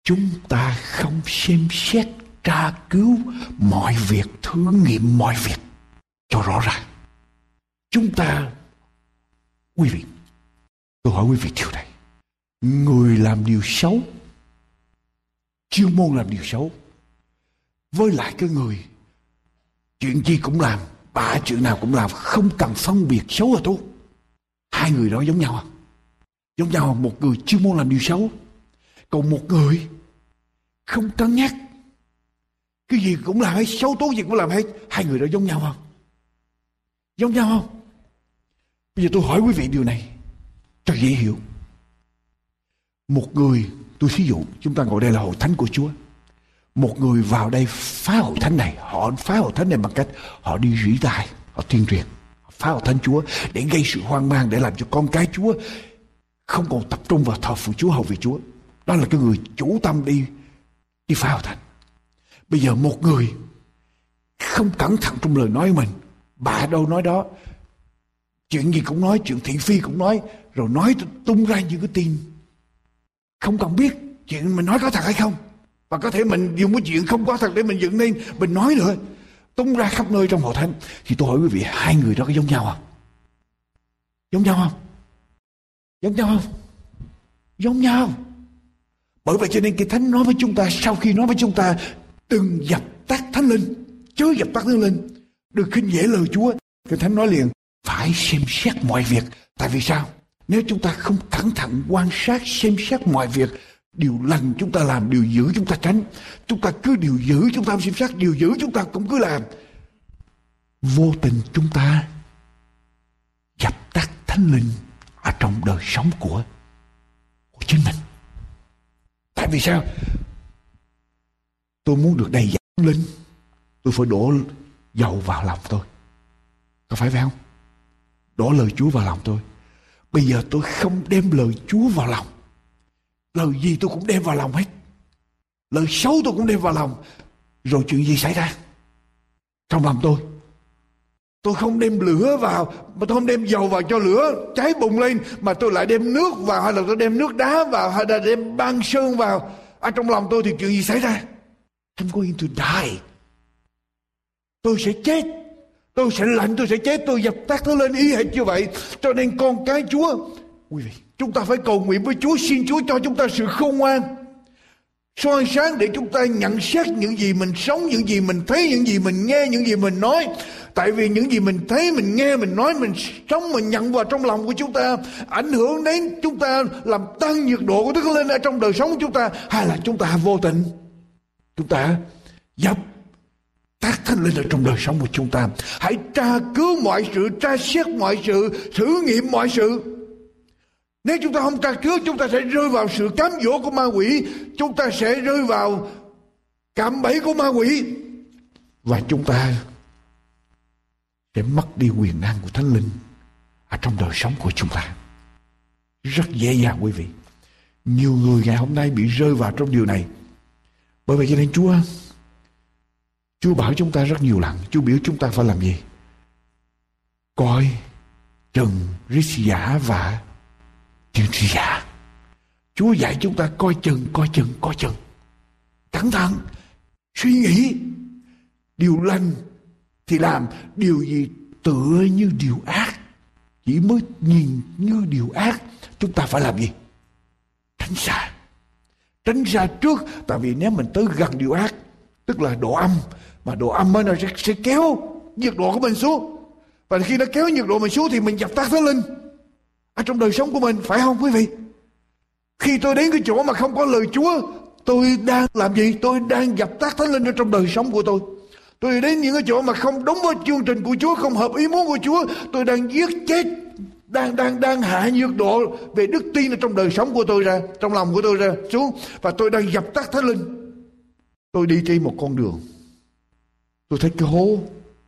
chúng ta không xem xét tra cứu mọi việc, thử nghiệm mọi việc cho rõ ràng chúng ta, quý vị, tôi hỏi quý vị điều này. Người làm điều xấu, chuyên môn làm điều xấu, với lại cái người chuyện gì cũng làm bà chuyện nào cũng làm, không cần phân biệt xấu và tốt. Hai người đó giống nhau không giống nhau không? một người chuyên môn làm điều xấu, còn một người không cân nhắc. Cái gì cũng làm hay xấu tốt gì cũng làm hết. Hai người đó giống nhau không? Giống nhau không? Bây giờ tôi hỏi quý vị điều này, cho dễ hiểu. Một người, tôi thí dụ, chúng ta ngồi đây là hội thánh của chúa. Một người vào đây phá hội thánh này, họ phá hội thánh này bằng cách họ đi rỉ tai, họ tuyên truyền phá hội thánh chúa để gây sự hoang mang, để làm cho con cái chúa không còn tập trung vào thờ phụ chúa, hầu vị chúa. Đó là cái người chủ tâm đi đi phá hội thánh. Bây giờ một người không cẩn thận trong lời nói mình, bà đâu nói đó chuyện gì cũng nói, chuyện thị phi cũng nói, rồi nói tung ra những cái tin. Không cần biết chuyện mình nói có thật hay không. Và có thể mình dùng cái chuyện không có thật để mình dựng lên mình nói nữa. Tung ra khắp nơi trong hội thánh. Thì tôi hỏi quý vị, hai người đó có giống nhau không? Giống nhau không? Giống nhau không? Giống nhau bởi vậy cho nên cái thánh nói với chúng ta, sau khi nói với chúng ta đừng dập tắt thánh linh, chớ dập tắt thánh linh đừng khinh dễ lời chúa. Cái thánh nói liền phải xem xét mọi việc. Tại vì sao? Nếu chúng ta không cẩn thận quan sát, xem xét mọi việc, điều lành chúng ta làm, điều dữ chúng ta tránh. Chúng ta cứ điều dữ chúng ta xem xét, điều dữ chúng ta cũng cứ làm. Vô tình chúng ta dập tắt thánh linh ở trong đời sống của của chính mình. Tại vì sao? Tôi muốn được đầy dẫy linh, tôi phải đổ dầu vào lòng tôi. Có phải vậy không? Đổ lời chúa vào lòng tôi. Bây giờ tôi không đem lời chúa vào lòng. Lời gì tôi cũng đem vào lòng hết. Lời xấu tôi cũng đem vào lòng. Rồi chuyện gì xảy ra? Trong lòng tôi. Tôi không đem lửa vào, mà tôi không đem dầu vào cho lửa cháy bùng lên, mà tôi lại đem nước vào, hay là tôi đem nước đá vào, hay là đem băng sơn vào. Ở trong lòng tôi thì chuyện gì xảy ra? I'm going to die tôi sẽ chết tôi sẽ lạnh, tôi sẽ chết tôi dập tắt nó lên ý hệt như vậy. Cho nên con cái chúa, quý vị, chúng ta phải cầu nguyện với chúa, xin chúa cho chúng ta sự khôn ngoan, soi sáng để chúng ta nhận xét những gì mình sống, những gì mình thấy, những gì mình nghe, những gì mình nói. Tại vì những gì mình thấy, mình nghe, mình nói, mình sống, mình nhận vào trong lòng của chúng ta, ảnh hưởng đến chúng ta, làm tăng nhiệt độ của đức lên ở trong đời sống của chúng ta, hay là chúng ta vô tình, chúng ta dập thánh linh ở trong đời sống của chúng ta. Hãy tra cứu mọi sự, tra xét mọi sự, thử nghiệm mọi sự. Nếu chúng ta không tra cứu, chúng ta sẽ rơi vào sự cám dỗ của ma quỷ. Chúng ta sẽ rơi vào cạm bẫy của ma quỷ. Và chúng ta sẽ mất đi quyền năng của thánh linh ở trong đời sống của chúng ta. Rất dễ dàng, quý vị. Nhiều người ngày hôm nay bị rơi vào trong điều này. Bởi vậy cho nên chúa chúa bảo chúng ta rất nhiều lần, chúa biểu chúng ta phải làm gì? Coi chừng rít giả và tiên tri giả. Chúa dạy chúng ta coi chừng coi chừng coi chừng cẩn thận, suy nghĩ. Điều lành thì làm, điều gì tựa như điều ác, chỉ mới nhìn như điều ác, chúng ta phải làm gì? Tránh xa. Tránh xa trước, tại vì nếu mình tới gần điều ác, tức là độ âm mà độ âm nó sẽ, sẽ kéo nhiệt độ của mình xuống. Và khi nó kéo nhiệt độ mình xuống thì mình dập tắt thánh linh ở trong đời sống của mình phải không quý vị? Khi tôi đến cái chỗ mà không có lời Chúa tôi đang làm gì? Tôi đang dập tắt thánh linh ở trong đời sống của tôi. Tôi đến những cái chỗ mà không đúng với chương trình của Chúa không hợp ý muốn của Chúa tôi đang giết chết đang đang đang hạ nhiệt độ về đức tin ở trong đời sống của tôi ra trong lòng của tôi ra xuống và tôi đang dập tắt thánh linh tôi đi trên một con đường tôi thấy cái hố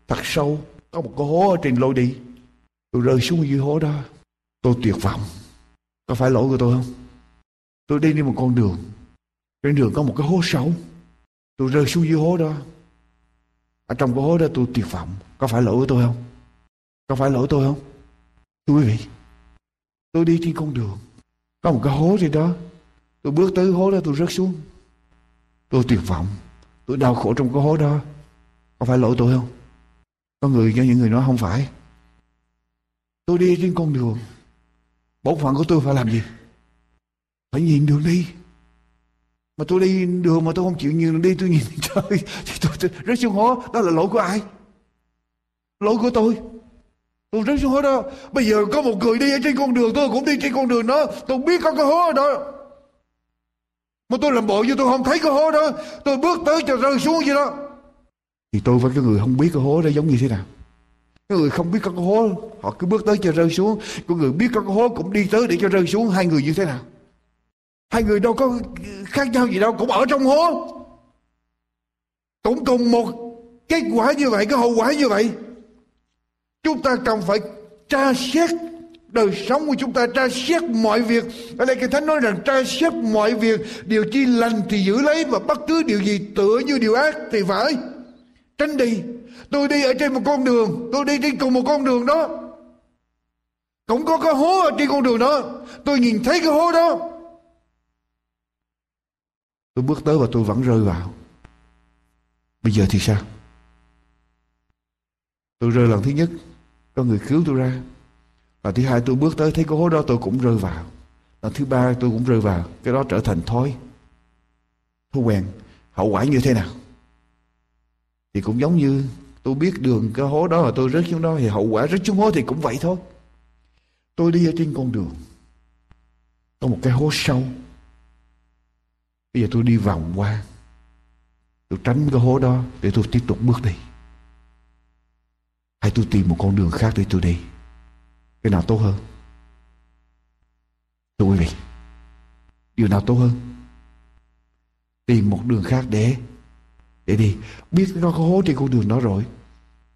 thật sâu, có một cái hố ở trên lối đi. Tôi rơi xuống dưới hố đó, tôi tuyệt vọng. Có phải lỗi của tôi không? Tôi đi đi một con đường. Trên đường có một cái hố sâu. Tôi rơi xuống dưới hố đó. Ở trong cái hố đó tôi tuyệt vọng. Có phải lỗi của tôi không? Có phải lỗi tôi không? Thưa quý vị, tôi đi trên con đường. Có một cái hố gì đó. Tôi bước tới hố đó, tôi rớt xuống. Tôi tuyệt vọng. Tôi đau khổ trong cái hố đó có phải lỗi tôi không? Có người cho những người nói không phải. Tôi đi trên con đường. Bổn phận của tôi phải làm gì? Phải nhìn đường đi. Mà tôi đi đường mà tôi không chịu nhìn đường đi tôi nhìn [LAUGHS] trời thì tôi, tôi rất xuống hố. Đó là lỗi của ai? Lỗi của tôi. Tôi rất xuống hố đó. Bây giờ có một người đi ở trên con đường tôi cũng đi trên con đường đó. Tôi biết có cái hố đó. Mà tôi làm bộ như tôi không thấy cái hố đó. Tôi bước tới cho rơi xuống gì đó thì tôi với cái người không biết cái hố đó giống như thế nào. Cái người không biết có cái hố, họ cứ bước tới cho rơi xuống. Cái người biết có cái hố cũng đi tới để cho rơi xuống. Hai người như thế nào? Hai người đâu có khác nhau gì đâu, cũng ở trong hố. Cũng cùng một kết quả như vậy, cái hậu quả như vậy. Chúng ta cần phải tra xét đời sống của chúng ta, tra xét mọi việc. Ở đây cái thánh nói rằng tra xét mọi việc. Điều chi lành thì giữ lấy và bất cứ điều gì tựa như điều ác thì phải tránh đi. Tôi đi ở trên một con đường. Tôi đi trên cùng một con đường đó. Cũng có cái hố ở trên con đường đó. Tôi nhìn thấy cái hố đó. Tôi bước tới và tôi vẫn rơi vào. Bây giờ thì sao? Tôi rơi lần thứ nhất. Có người cứu tôi ra. Lần thứ hai tôi bước tới thấy cái hố đó, tôi cũng rơi vào. Lần thứ ba tôi cũng rơi vào. Cái đó trở thành thói. Thói quen. Hậu quả như thế nào? Thì cũng giống như tôi biết đường cái hố đó mà tôi rớt xuống đó, thì hậu quả rớt xuống hố thì cũng vậy thôi. Tôi đi ở trên con đường, có một cái hố sâu. Bây giờ tôi đi vòng qua, tôi tránh cái hố đó để tôi tiếp tục bước đi. Hay tôi tìm một con đường khác để tôi đi. Cái nào tốt hơn? Thưa quý vị, điều nào tốt hơn? Tìm một đường khác để để đi biết nó có hố trên con đường đó rồi.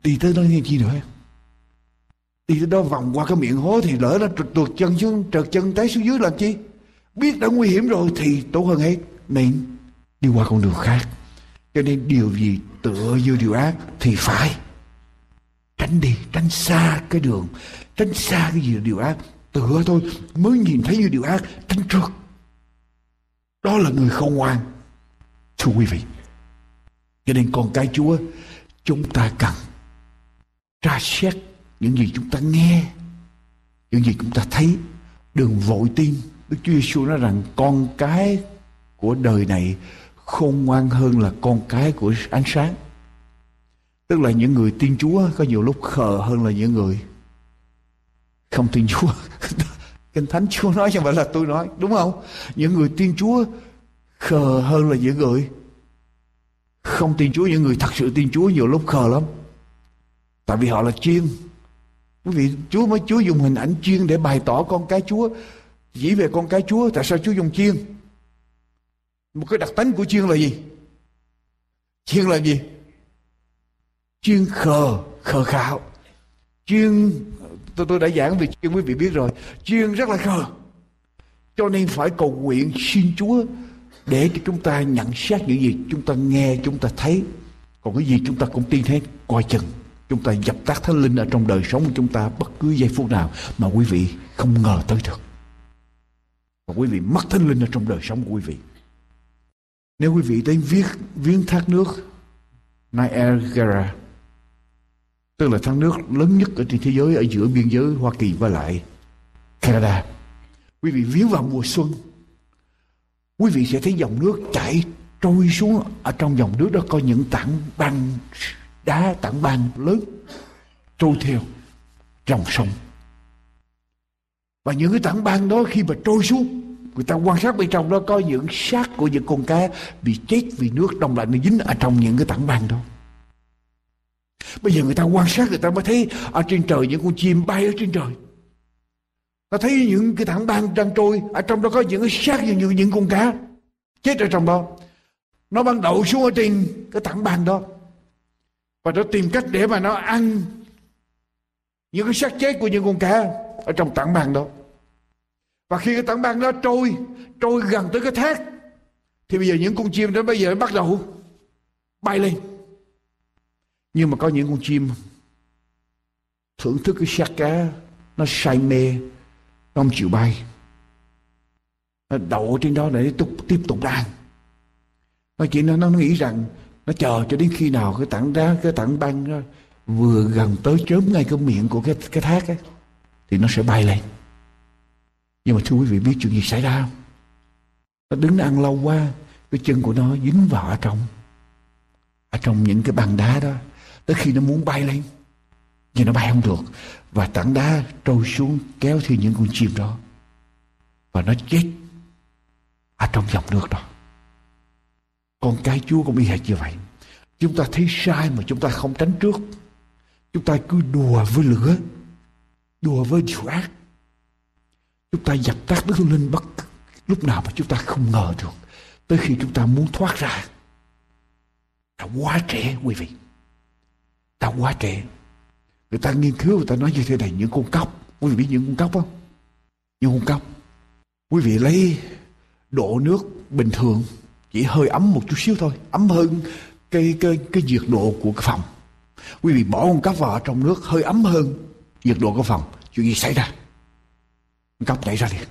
Đi tới đó như chi nữa? Đi tới đó vòng qua cái miệng hố thì lỡ nó trượt chân xuống, trượt chân té xuống dưới làm chi? Biết đã nguy hiểm rồi thì tốt hơn hết. Nên đi qua con đường khác. Cho nên điều gì tựa như điều ác thì phải tránh đi, tránh xa cái đường, tránh xa cái gì là điều ác. Tựa thôi, mới nhìn thấy như điều ác, tránh trước đó là người không ngoan thưa quý vị cho nên con cái Chúa chúng ta cần tra xét những gì chúng ta nghe, những gì chúng ta thấy. Đừng vội tin. Đức Chúa Giêsu nói rằng con cái của đời này khôn ngoan hơn là con cái của ánh sáng. Tức là những người tin Chúa có nhiều lúc khờ hơn là những người không tin Chúa. [LAUGHS] Kinh Thánh Chúa nói chứ không phải là tôi nói, đúng không? Những người tin Chúa khờ hơn là những người không tin Chúa, những người thật sự tin Chúa nhiều lúc khờ lắm. Tại vì họ là chiên. Quý vị, Chúa mới, Chúa dùng hình ảnh chiên để bày tỏ con cái Chúa, chỉ về con cái Chúa. Tại sao Chúa dùng chiên? Một cái đặc tính của chiên là gì? Chiên là gì? Chiên khờ khờ khạo. Chiên, tôi tôi đã giảng về chiên, quý vị biết rồi. Chiên rất là khờ. Cho nên phải cầu nguyện xin Chúa để cho chúng ta nhận xét những gì chúng ta nghe, chúng ta thấy. Còn cái gì chúng ta cũng tin hết, coi chừng. Chúng ta dập tắt thánh linh ở trong đời sống của chúng ta bất cứ giây phút nào mà quý vị không ngờ tới được. Và quý vị mất thánh linh ở trong đời sống của quý vị. Nếu quý vị đến viết viếng thác nước Niagara, tức là thác nước lớn nhất ở trên thế giới, ở giữa biên giới Hoa Kỳ và lại Canada, quý vị viếng vào mùa xuân quý vị sẽ thấy dòng nước chảy trôi xuống ở trong dòng nước đó có những tảng băng, đá tảng băng lớn, trôi theo dòng sông. Và những cái tảng băng đó khi mà trôi xuống, người ta quan sát bên trong đó có những xác của những con cá bị chết vì nước đông lạnh nó dính ở trong những cái tảng băng đó. Bây giờ người ta quan sát người ta mới thấy ở trên trời những con chim bay ở trên trời nó thấy những cái tảng băng đang trôi ở trong đó có những cái xác như những, những con cá chết ở trong đó. Nó ban đầu xuống ở trên cái tảng băng đó. Và nó tìm cách để mà nó ăn những cái xác chết của những con cá ở trong tảng băng đó. Và khi cái tảng băng đó trôi trôi gần tới cái thác thì bây giờ những con chim đó bây giờ bắt đầu bay lên. Nhưng mà có những con chim thưởng thức cái xác cá nó say mê không chịu bay. Nó đậu trên đó để tiếp tục tiếp tục đan. Nó chỉ nó nó nghĩ rằng nó chờ cho đến khi nào cái tảng đá cái tảng băng đó vừa gần tới chớm ngay cái miệng của cái cái thác ấy, thì nó sẽ bay lên. Nhưng mà thưa quý vị biết chuyện gì xảy ra không? Nó đứng nó ăn lâu quá cái chân của nó dính vào ở trong ở trong những cái bàn đá đó. Tới khi nó muốn bay lên nhưng nó bay không được và tảng đá trôi xuống kéo theo những con chim đó. Và nó chết ở trong dòng nước đó. Con cái chúa cũng y hệt như vậy. Chúng ta thấy sai mà chúng ta không tránh trước. Chúng ta cứ đùa với lửa, đùa với điều ác. Chúng ta dập tắt đức linh bất lúc nào mà chúng ta không ngờ được. Tới khi chúng ta muốn thoát ra, đã quá trẻ quý vị. Đã quá trẻ người ta nghiên cứu, người ta nói như thế này, những con cóc. Quý vị biết những con cóc không? Những con cóc. Quý vị lấy độ nước bình thường, chỉ hơi ấm một chút xíu thôi, ấm hơn cái cái cái nhiệt độ của cái phòng. Quý vị bỏ con cóc vào trong nước, hơi ấm hơn nhiệt độ của phòng. Chuyện gì xảy ra? Con cóc nhảy ra liền.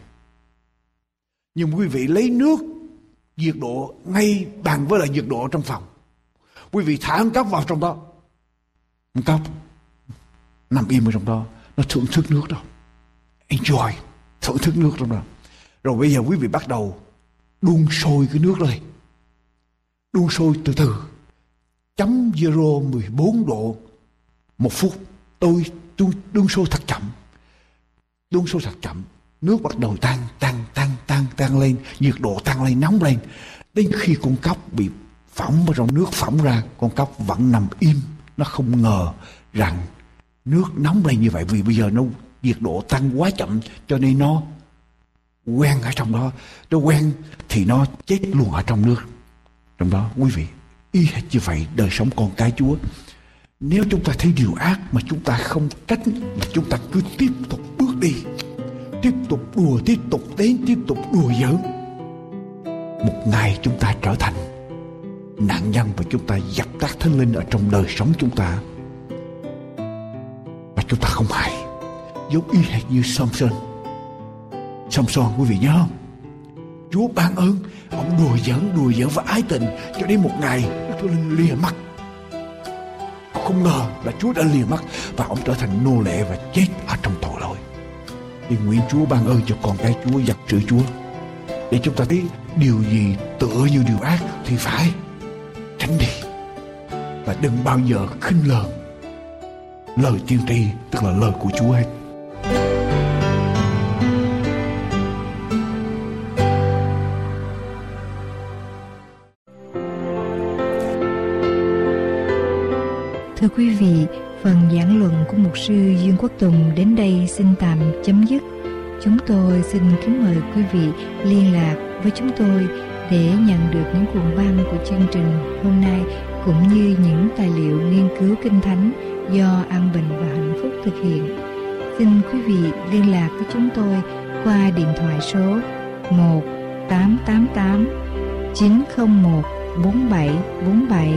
Nhưng quý vị lấy nước nhiệt độ ngay bằng với lại nhiệt độ trong phòng. Quý vị thả con cóc vào trong đó. Con cóc nằm im ở trong đó. Nó thưởng thức nước đó. Enjoy. Thưởng thức nước trong đó. Rồi bây giờ quý vị bắt đầu đun sôi cái nước lên đun sôi từ từ. Chấm zero 14 độ một phút. Tôi đun, đun sôi thật chậm. Đun sôi thật chậm. Nước bắt đầu tăng tăng tăng tăng tăng lên. Nhiệt độ tăng lên nóng lên. Đến khi con cóc bị phỏng vào trong nước phỏng ra con cóc vẫn nằm im. Nó không ngờ rằng nước nóng lên như vậy, vì bây giờ nó nhiệt độ tăng quá chậm, cho nên nó quen ở trong đó. Nó quen thì nó chết luôn ở trong nước. Trong đó, quý vị, y hệt như vậy, đời sống con cái chúa. Nếu chúng ta thấy điều ác mà chúng ta không tránh mà chúng ta cứ tiếp tục bước đi, tiếp tục đùa, tiếp tục đến, tiếp tục đùa giỡn, một ngày chúng ta trở thành nạn nhân và chúng ta dập tắt thánh linh ở trong đời sống chúng ta chúng ta không hay giống y hệt như Samson. Samson, quý vị nhớ không? Chúa ban ơn, Ông đùa giỡn đùa giỡn và ái tình Cho đến một ngày Chúa Linh lìa mắt. Ông không ngờ là Chúa đã lìa mắt Và ông trở thành nô lệ và chết ở trong tội lỗi. Thì nguyện Chúa ban ơn cho con cái Chúa giặc sự Chúa. Để chúng ta thấy điều gì tựa như điều ác Thì phải tránh đi. Và đừng bao giờ khinh lờn. Lời tiên tri tức là lời của Chúa hết Thưa quý vị, phần giảng luận của mục sư Dương Quốc Tùng đến đây xin tạm chấm dứt. Chúng tôi xin kính mời quý vị liên lạc với chúng tôi để nhận được những cuộn băng của chương trình hôm nay cũng như những tài liệu nghiên cứu kinh thánh do An Bình và Hạnh Phúc thực hiện. Xin quý vị liên lạc với chúng tôi qua điện thoại số 1 888 901 4747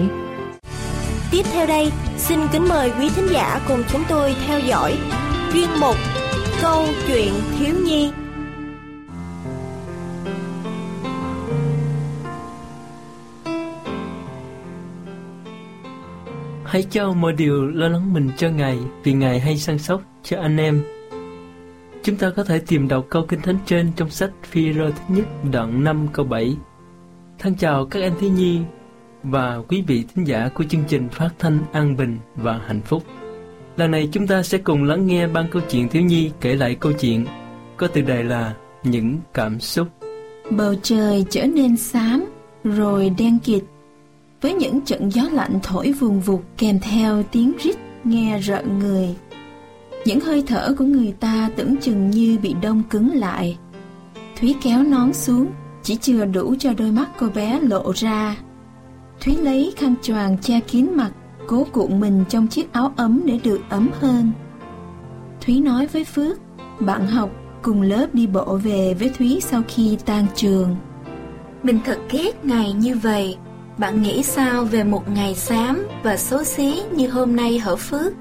Tiếp theo đây, xin kính mời quý thính giả cùng chúng tôi theo dõi chuyên mục Câu chuyện thiếu nhi. Hãy cho mọi điều lo lắng mình cho Ngài vì Ngài hay săn sóc cho anh em. Chúng ta có thể tìm đọc câu kinh thánh trên trong sách phi rơ thứ nhất đoạn 5 câu 7. Thân chào các em thiếu nhi và quý vị thính giả của chương trình phát thanh an bình và hạnh phúc. Lần này chúng ta sẽ cùng lắng nghe ban câu chuyện thiếu nhi kể lại câu chuyện có từ đề là Những cảm xúc. Bầu trời trở nên xám, rồi đen kịt, với những trận gió lạnh thổi vùng vụt kèm theo tiếng rít nghe rợn người. Những hơi thở của người ta tưởng chừng như bị đông cứng lại. Thúy kéo nón xuống, chỉ chưa đủ cho đôi mắt cô bé lộ ra. Thúy lấy khăn choàng che kín mặt, cố cuộn mình trong chiếc áo ấm để được ấm hơn. Thúy nói với Phước, bạn học cùng lớp đi bộ về với Thúy sau khi tan trường. Mình thật ghét ngày như vậy. Bạn nghĩ sao về một ngày xám và xấu xí như hôm nay hở Phước?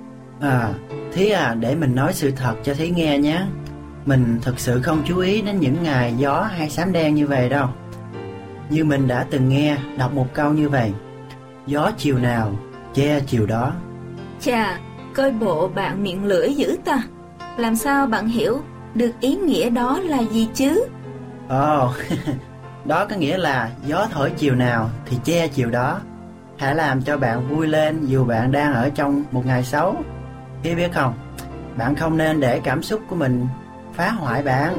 À, Thí à, để mình nói sự thật cho Thí nghe nhé. Mình thực sự không chú ý đến những ngày gió hay xám đen như vậy đâu. Như mình đã từng nghe đọc một câu như vậy. Gió chiều nào, che chiều đó. Chà, coi bộ bạn miệng lưỡi dữ ta. Làm sao bạn hiểu được ý nghĩa đó là gì chứ? Ồ, oh, [LAUGHS] đó có nghĩa là gió thổi chiều nào thì che chiều đó. Hãy làm cho bạn vui lên dù bạn đang ở trong một ngày xấu. Khi biết không, bạn không nên để cảm xúc của mình phá hoại bạn.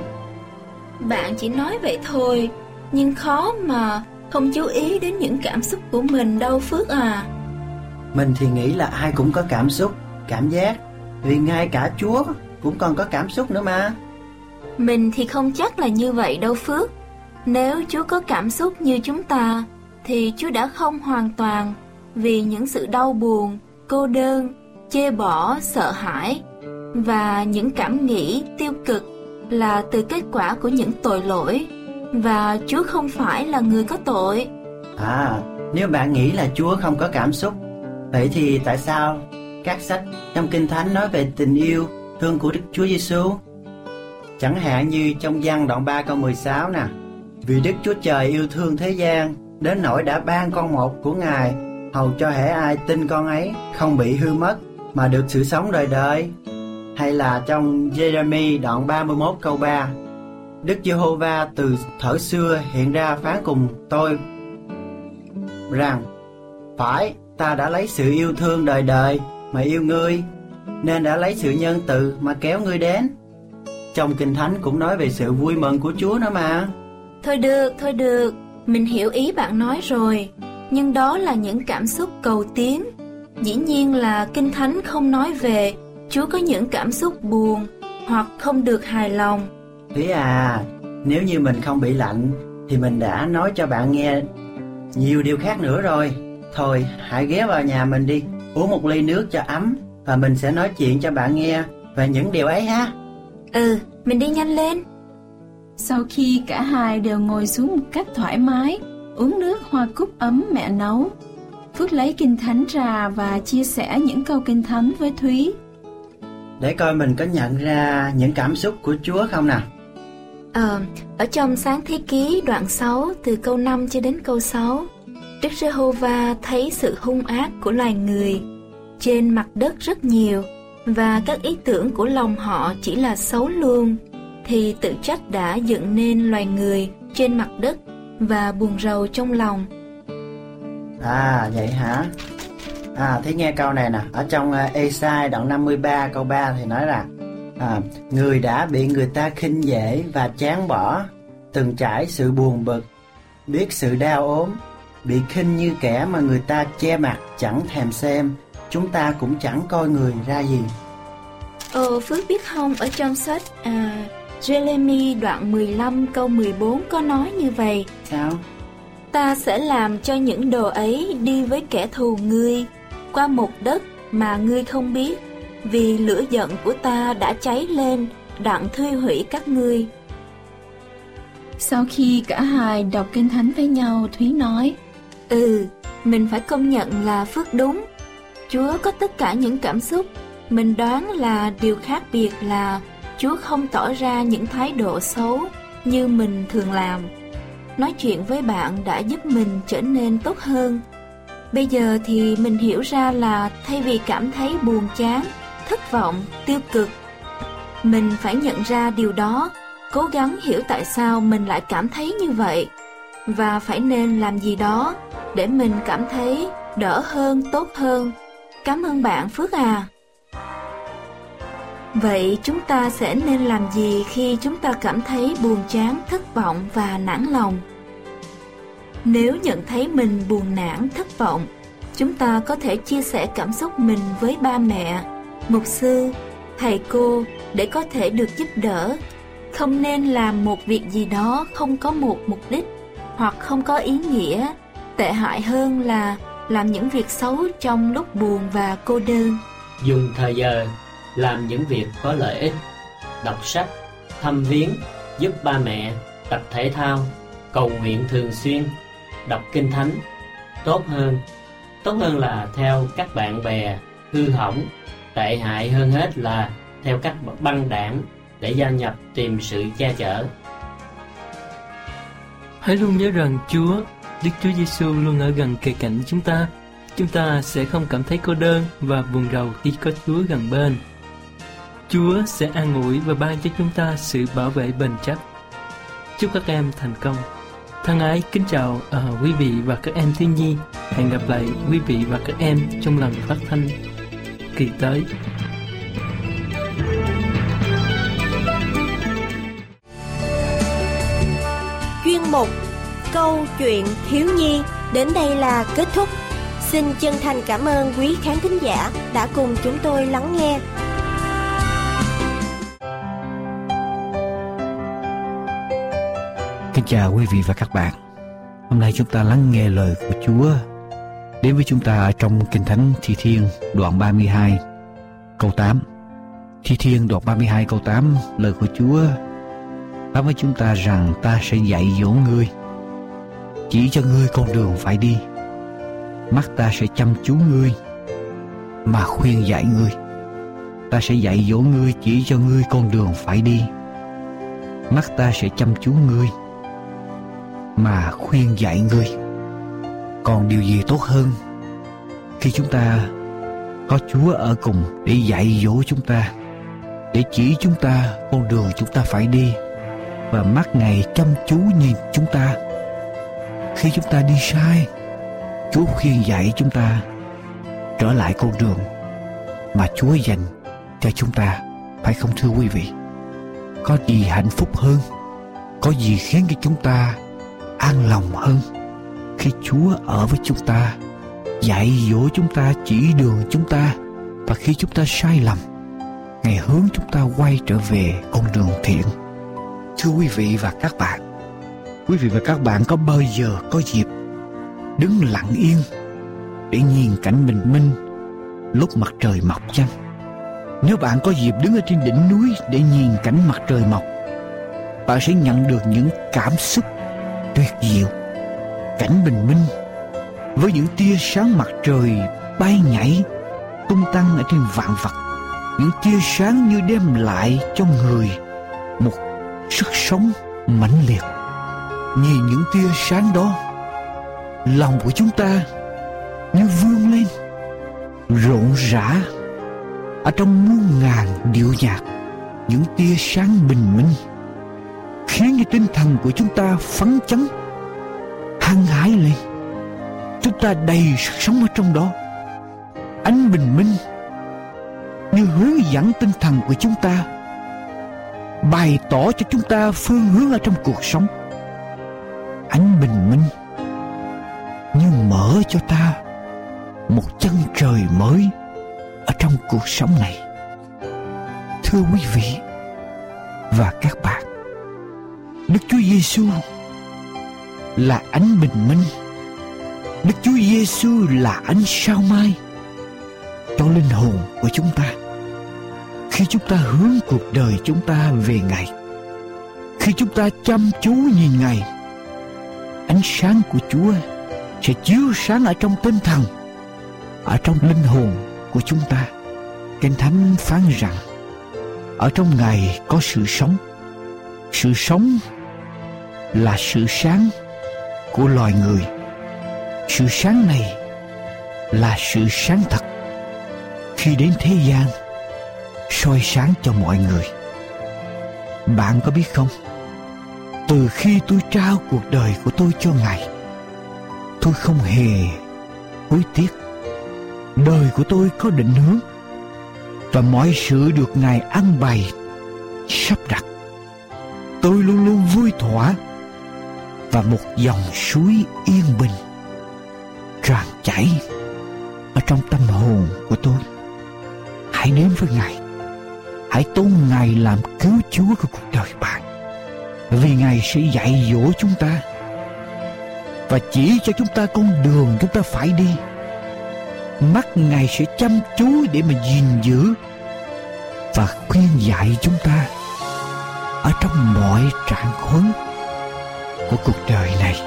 Bạn chỉ nói vậy thôi, nhưng khó mà không chú ý đến những cảm xúc của mình đâu Phước à. Mình thì nghĩ là ai cũng có cảm xúc, cảm giác, vì ngay cả Chúa cũng còn có cảm xúc nữa mà. Mình thì không chắc là như vậy đâu Phước. Nếu Chúa có cảm xúc như chúng ta, thì Chúa đã không hoàn toàn vì những sự đau buồn, cô đơn, chê bỏ, sợ hãi và những cảm nghĩ tiêu cực là từ kết quả của những tội lỗi và Chúa không phải là người có tội. À, nếu bạn nghĩ là Chúa không có cảm xúc, vậy thì tại sao các sách trong Kinh Thánh nói về tình yêu thương của Đức Chúa Giêsu? Chẳng hạn như trong văn đoạn 3 câu 16 nè. Vì Đức Chúa Trời yêu thương thế gian, đến nỗi đã ban con một của Ngài, hầu cho hễ ai tin con ấy không bị hư mất, mà được sự sống đời đời. Hay là trong Jeremy đoạn 31 câu 3 Đức Giê-hô-va từ thở xưa hiện ra phán cùng tôi rằng, phải, ta đã lấy sự yêu thương đời đời mà yêu ngươi, nên đã lấy sự nhân từ mà kéo ngươi đến trong kinh thánh cũng nói về sự vui mừng của Chúa nữa mà thôi được thôi được mình hiểu ý bạn nói rồi. Nhưng đó là những cảm xúc cầu tiến. Dĩ nhiên là kinh thánh không nói về Chúa có những cảm xúc buồn hoặc không được hài lòng. Thế à nếu như mình không bị lạnh thì mình đã nói cho bạn nghe nhiều điều khác nữa rồi. Thôi hãy ghé vào nhà mình đi uống một ly nước cho ấm và mình sẽ nói chuyện cho bạn nghe về những điều ấy ha. Ừ mình đi nhanh lên sau khi cả hai đều ngồi xuống một cách thoải mái uống nước hoa cúc ấm mẹ nấu phước lấy kinh thánh ra và chia sẻ những câu kinh thánh với thúy. Để coi mình có nhận ra những cảm xúc của chúa không nào? Ờ, ở trong sáng thế ký đoạn 6 từ câu 5 cho đến câu 6, Đức Giê-hô-va thấy sự hung ác của loài người trên mặt đất rất nhiều và các ý tưởng của lòng họ chỉ là xấu luôn thì tự trách đã dựng nên loài người trên mặt đất và buồn rầu trong lòng. À vậy hả? À thế nghe câu này nè, ở trong uh, Esai đoạn 53 câu 3 thì nói là à, người đã bị người ta khinh dễ và chán bỏ từng trải sự buồn bực biết sự đau ốm bị khinh như kẻ mà người ta che mặt chẳng thèm xem chúng ta cũng chẳng coi người ra gì Ờ Phước biết không ở trong sách à, Jeremy đoạn 15 câu 14 có nói như vậy. Sao? Ta sẽ làm cho những đồ ấy đi với kẻ thù ngươi qua một đất mà ngươi không biết vì lửa giận của ta đã cháy lên đặng thiêu hủy các ngươi. Sau khi cả hai đọc kinh thánh với nhau thúy nói ừ mình phải công nhận là phước đúng. Chúa có tất cả những cảm xúc. Mình đoán là điều khác biệt là chúa không tỏ ra những thái độ xấu như mình thường làm nói chuyện với bạn đã giúp mình trở nên tốt hơn bây giờ thì mình hiểu ra là thay vì cảm thấy buồn chán thất vọng, tiêu cực. Mình phải nhận ra điều đó, cố gắng hiểu tại sao mình lại cảm thấy như vậy và phải nên làm gì đó để mình cảm thấy đỡ hơn, tốt hơn. Cảm ơn bạn Phước à. Vậy chúng ta sẽ nên làm gì khi chúng ta cảm thấy buồn chán, thất vọng và nản lòng? Nếu nhận thấy mình buồn nản, thất vọng, chúng ta có thể chia sẻ cảm xúc mình với ba mẹ, mục sư, thầy cô để có thể được giúp đỡ. Không nên làm một việc gì đó không có một mục đích hoặc không có ý nghĩa. Tệ hại hơn là làm những việc xấu trong lúc buồn và cô đơn. Dùng thời giờ làm những việc có lợi ích, đọc sách, thăm viếng, giúp ba mẹ, tập thể thao, cầu nguyện thường xuyên, đọc kinh thánh. Tốt hơn, tốt hơn là theo các bạn bè hư hỏng, tệ hại hơn hết là theo các băng đảng để gia nhập tìm sự che chở. Hãy luôn nhớ rằng Chúa, Đức Chúa Giêsu luôn ở gần kề cạnh chúng ta. Chúng ta sẽ không cảm thấy cô đơn và buồn rầu khi có Chúa gần bên. Chúa sẽ an ủi và ban cho chúng ta sự bảo vệ bền chắc. Chúc các em thành công. Thân ái kính chào uh, quý vị và các em thiếu nhi. Hẹn gặp lại quý vị và các em trong lần phát thanh kỳ tới. Chuyên mục Câu chuyện thiếu nhi đến đây là kết thúc. Xin chân thành cảm ơn quý khán thính giả đã cùng chúng tôi lắng nghe. Kính chào quý vị và các bạn. Hôm nay chúng ta lắng nghe lời của Chúa. Đến với chúng ta ở trong Kinh Thánh Thi Thiên, đoạn 32 câu 8. Thi Thiên, đoạn 32 câu 8 lời của Chúa. Nói với chúng ta rằng ta sẽ dạy dỗ ngươi. Chỉ cho ngươi con đường phải đi. Mắt ta sẽ chăm chú ngươi mà khuyên dạy ngươi. Ta sẽ dạy dỗ ngươi chỉ cho ngươi con đường phải đi. Mắt ta sẽ chăm chú ngươi mà khuyên dạy ngươi còn điều gì tốt hơn, khi chúng ta có chúa ở cùng để dạy dỗ chúng ta, để chỉ chúng ta con đường chúng ta phải đi, và mắt ngày chăm chú nhìn chúng ta, khi chúng ta đi sai, chúa khuyên dạy chúng ta trở lại con đường mà chúa dành cho chúng ta, phải không thưa quý vị? Có gì hạnh phúc hơn, có gì khiến cho chúng ta an lòng hơn. Khi chúa ở với chúng ta, dạy dỗ chúng ta, chỉ đường chúng ta, và khi chúng ta sai lầm, ngài hướng chúng ta quay trở về con đường thiện. Thưa quý vị và các bạn, quý vị và các bạn có bao giờ có dịp đứng lặng yên để nhìn cảnh bình minh lúc mặt trời mọc chăng? Nếu bạn có dịp đứng ở trên đỉnh núi để nhìn cảnh mặt trời mọc, bạn sẽ nhận được những cảm xúc tuyệt diệu, cảnh bình minh, với những tia sáng mặt trời bay nhảy, tung tăng ở trên vạn vật. Những tia sáng như đem lại cho người một sức sống mãnh liệt. Nhìn những tia sáng đó, lòng của chúng ta như vươn lên, rộn rã ở trong muôn ngàn điệu nhạc. Những tia sáng bình minh khiến cho tinh thần của chúng ta phấn chấn, hăng hái lên. Chúng ta đầy sức sống ở trong đó. Ánh bình minh như hướng dẫn tinh thần của chúng ta, bày tỏ cho chúng ta phương hướng ở trong cuộc sống. Ánh bình minh như mở cho ta một chân trời mới ở trong cuộc sống này. Thưa quý vị và các bạn đức chúa giêsu là ánh bình minh. Đức chúa giêsu là ánh sao mai cho linh hồn của chúng ta. Khi chúng ta hướng cuộc đời chúng ta về ngài, khi chúng ta chăm chú nhìn ngài, ánh sáng của chúa sẽ chiếu sáng ở trong tinh thần, ở trong linh hồn của chúng ta. Kinh thánh phán rằng, ở trong ngài có sự sống. Sự sống là sự sáng của loài người. Sự sáng này là sự sáng thật. Khi đến thế gian, soi sáng cho mọi người. Bạn có biết không? Từ khi tôi trao cuộc đời của tôi cho ngài, tôi không hề hối tiếc. Đời của tôi có định hướng và mọi sự được ngài ăn bày, sắp đặt. Tôi luôn luôn vui thỏa và một dòng suối yên bình tràn chảy ở trong tâm hồn của tôi. Hãy đến với ngài. Hãy tôn ngài làm cứu chúa của cuộc đời bạn. Vì ngài sẽ dạy dỗ chúng ta và chỉ cho chúng ta con đường chúng ta phải đi. Mắt ngài sẽ chăm chú để mà gìn giữ và khuyên dạy chúng ta ở trong mọi trạng huống của cuộc đời này.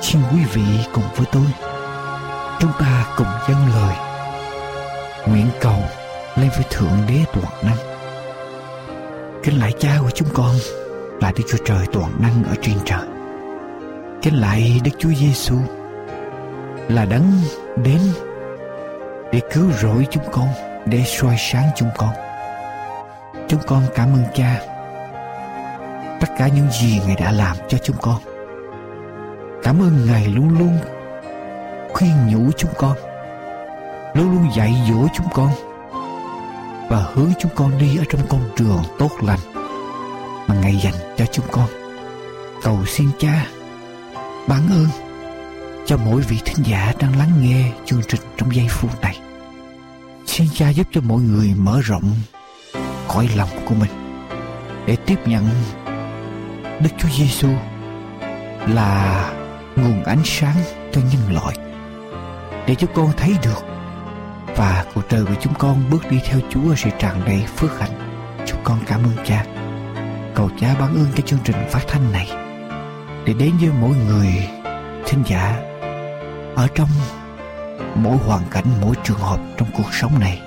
Xin quý vị cùng với tôi, chúng ta cùng dâng lời. Nguyện cầu lên với thượng đế toàn năng. Kính lại cha của chúng con là đức chúa trời toàn năng ở trên trời. Kính lại đức chúa giêsu là đấng đến để cứu rỗi chúng con, để soi sáng chúng con. Chúng con cảm ơn cha tất cả những gì ngài đã làm cho chúng con. Cảm ơn ngài luôn luôn khuyên nhủ chúng con, luôn luôn dạy dỗ chúng con và hướng chúng con đi ở trong con đường tốt lành mà ngài dành cho chúng con. Cầu xin cha ban ơn cho mỗi vị thính giả đang lắng nghe chương trình trong giây phút này. Xin cha giúp cho mọi người mở rộng cõi lòng của mình để tiếp nhận Đức Chúa Giêsu là nguồn ánh sáng cho nhân loại để cho con thấy được và cuộc đời của chúng con bước đi theo Chúa sẽ tràn đầy phước hạnh. Chúng con cảm ơn Cha. Cầu Cha ban ơn cái chương trình phát thanh này để đến với mỗi người thính giả ở trong mỗi hoàn cảnh, mỗi trường hợp trong cuộc sống này.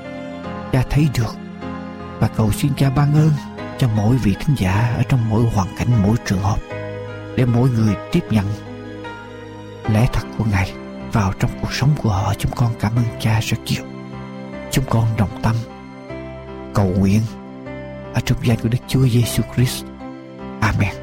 Cha thấy được và cầu xin Cha ban ơn cho mỗi vị khán giả ở trong mỗi hoàn cảnh, mỗi trường hợp để mỗi người tiếp nhận lẽ thật của Ngài vào trong cuộc sống của họ. Chúng con cảm ơn Cha rất nhiều. Chúng con đồng tâm cầu nguyện ở trong danh của Đức Chúa Giêsu Christ. Amen.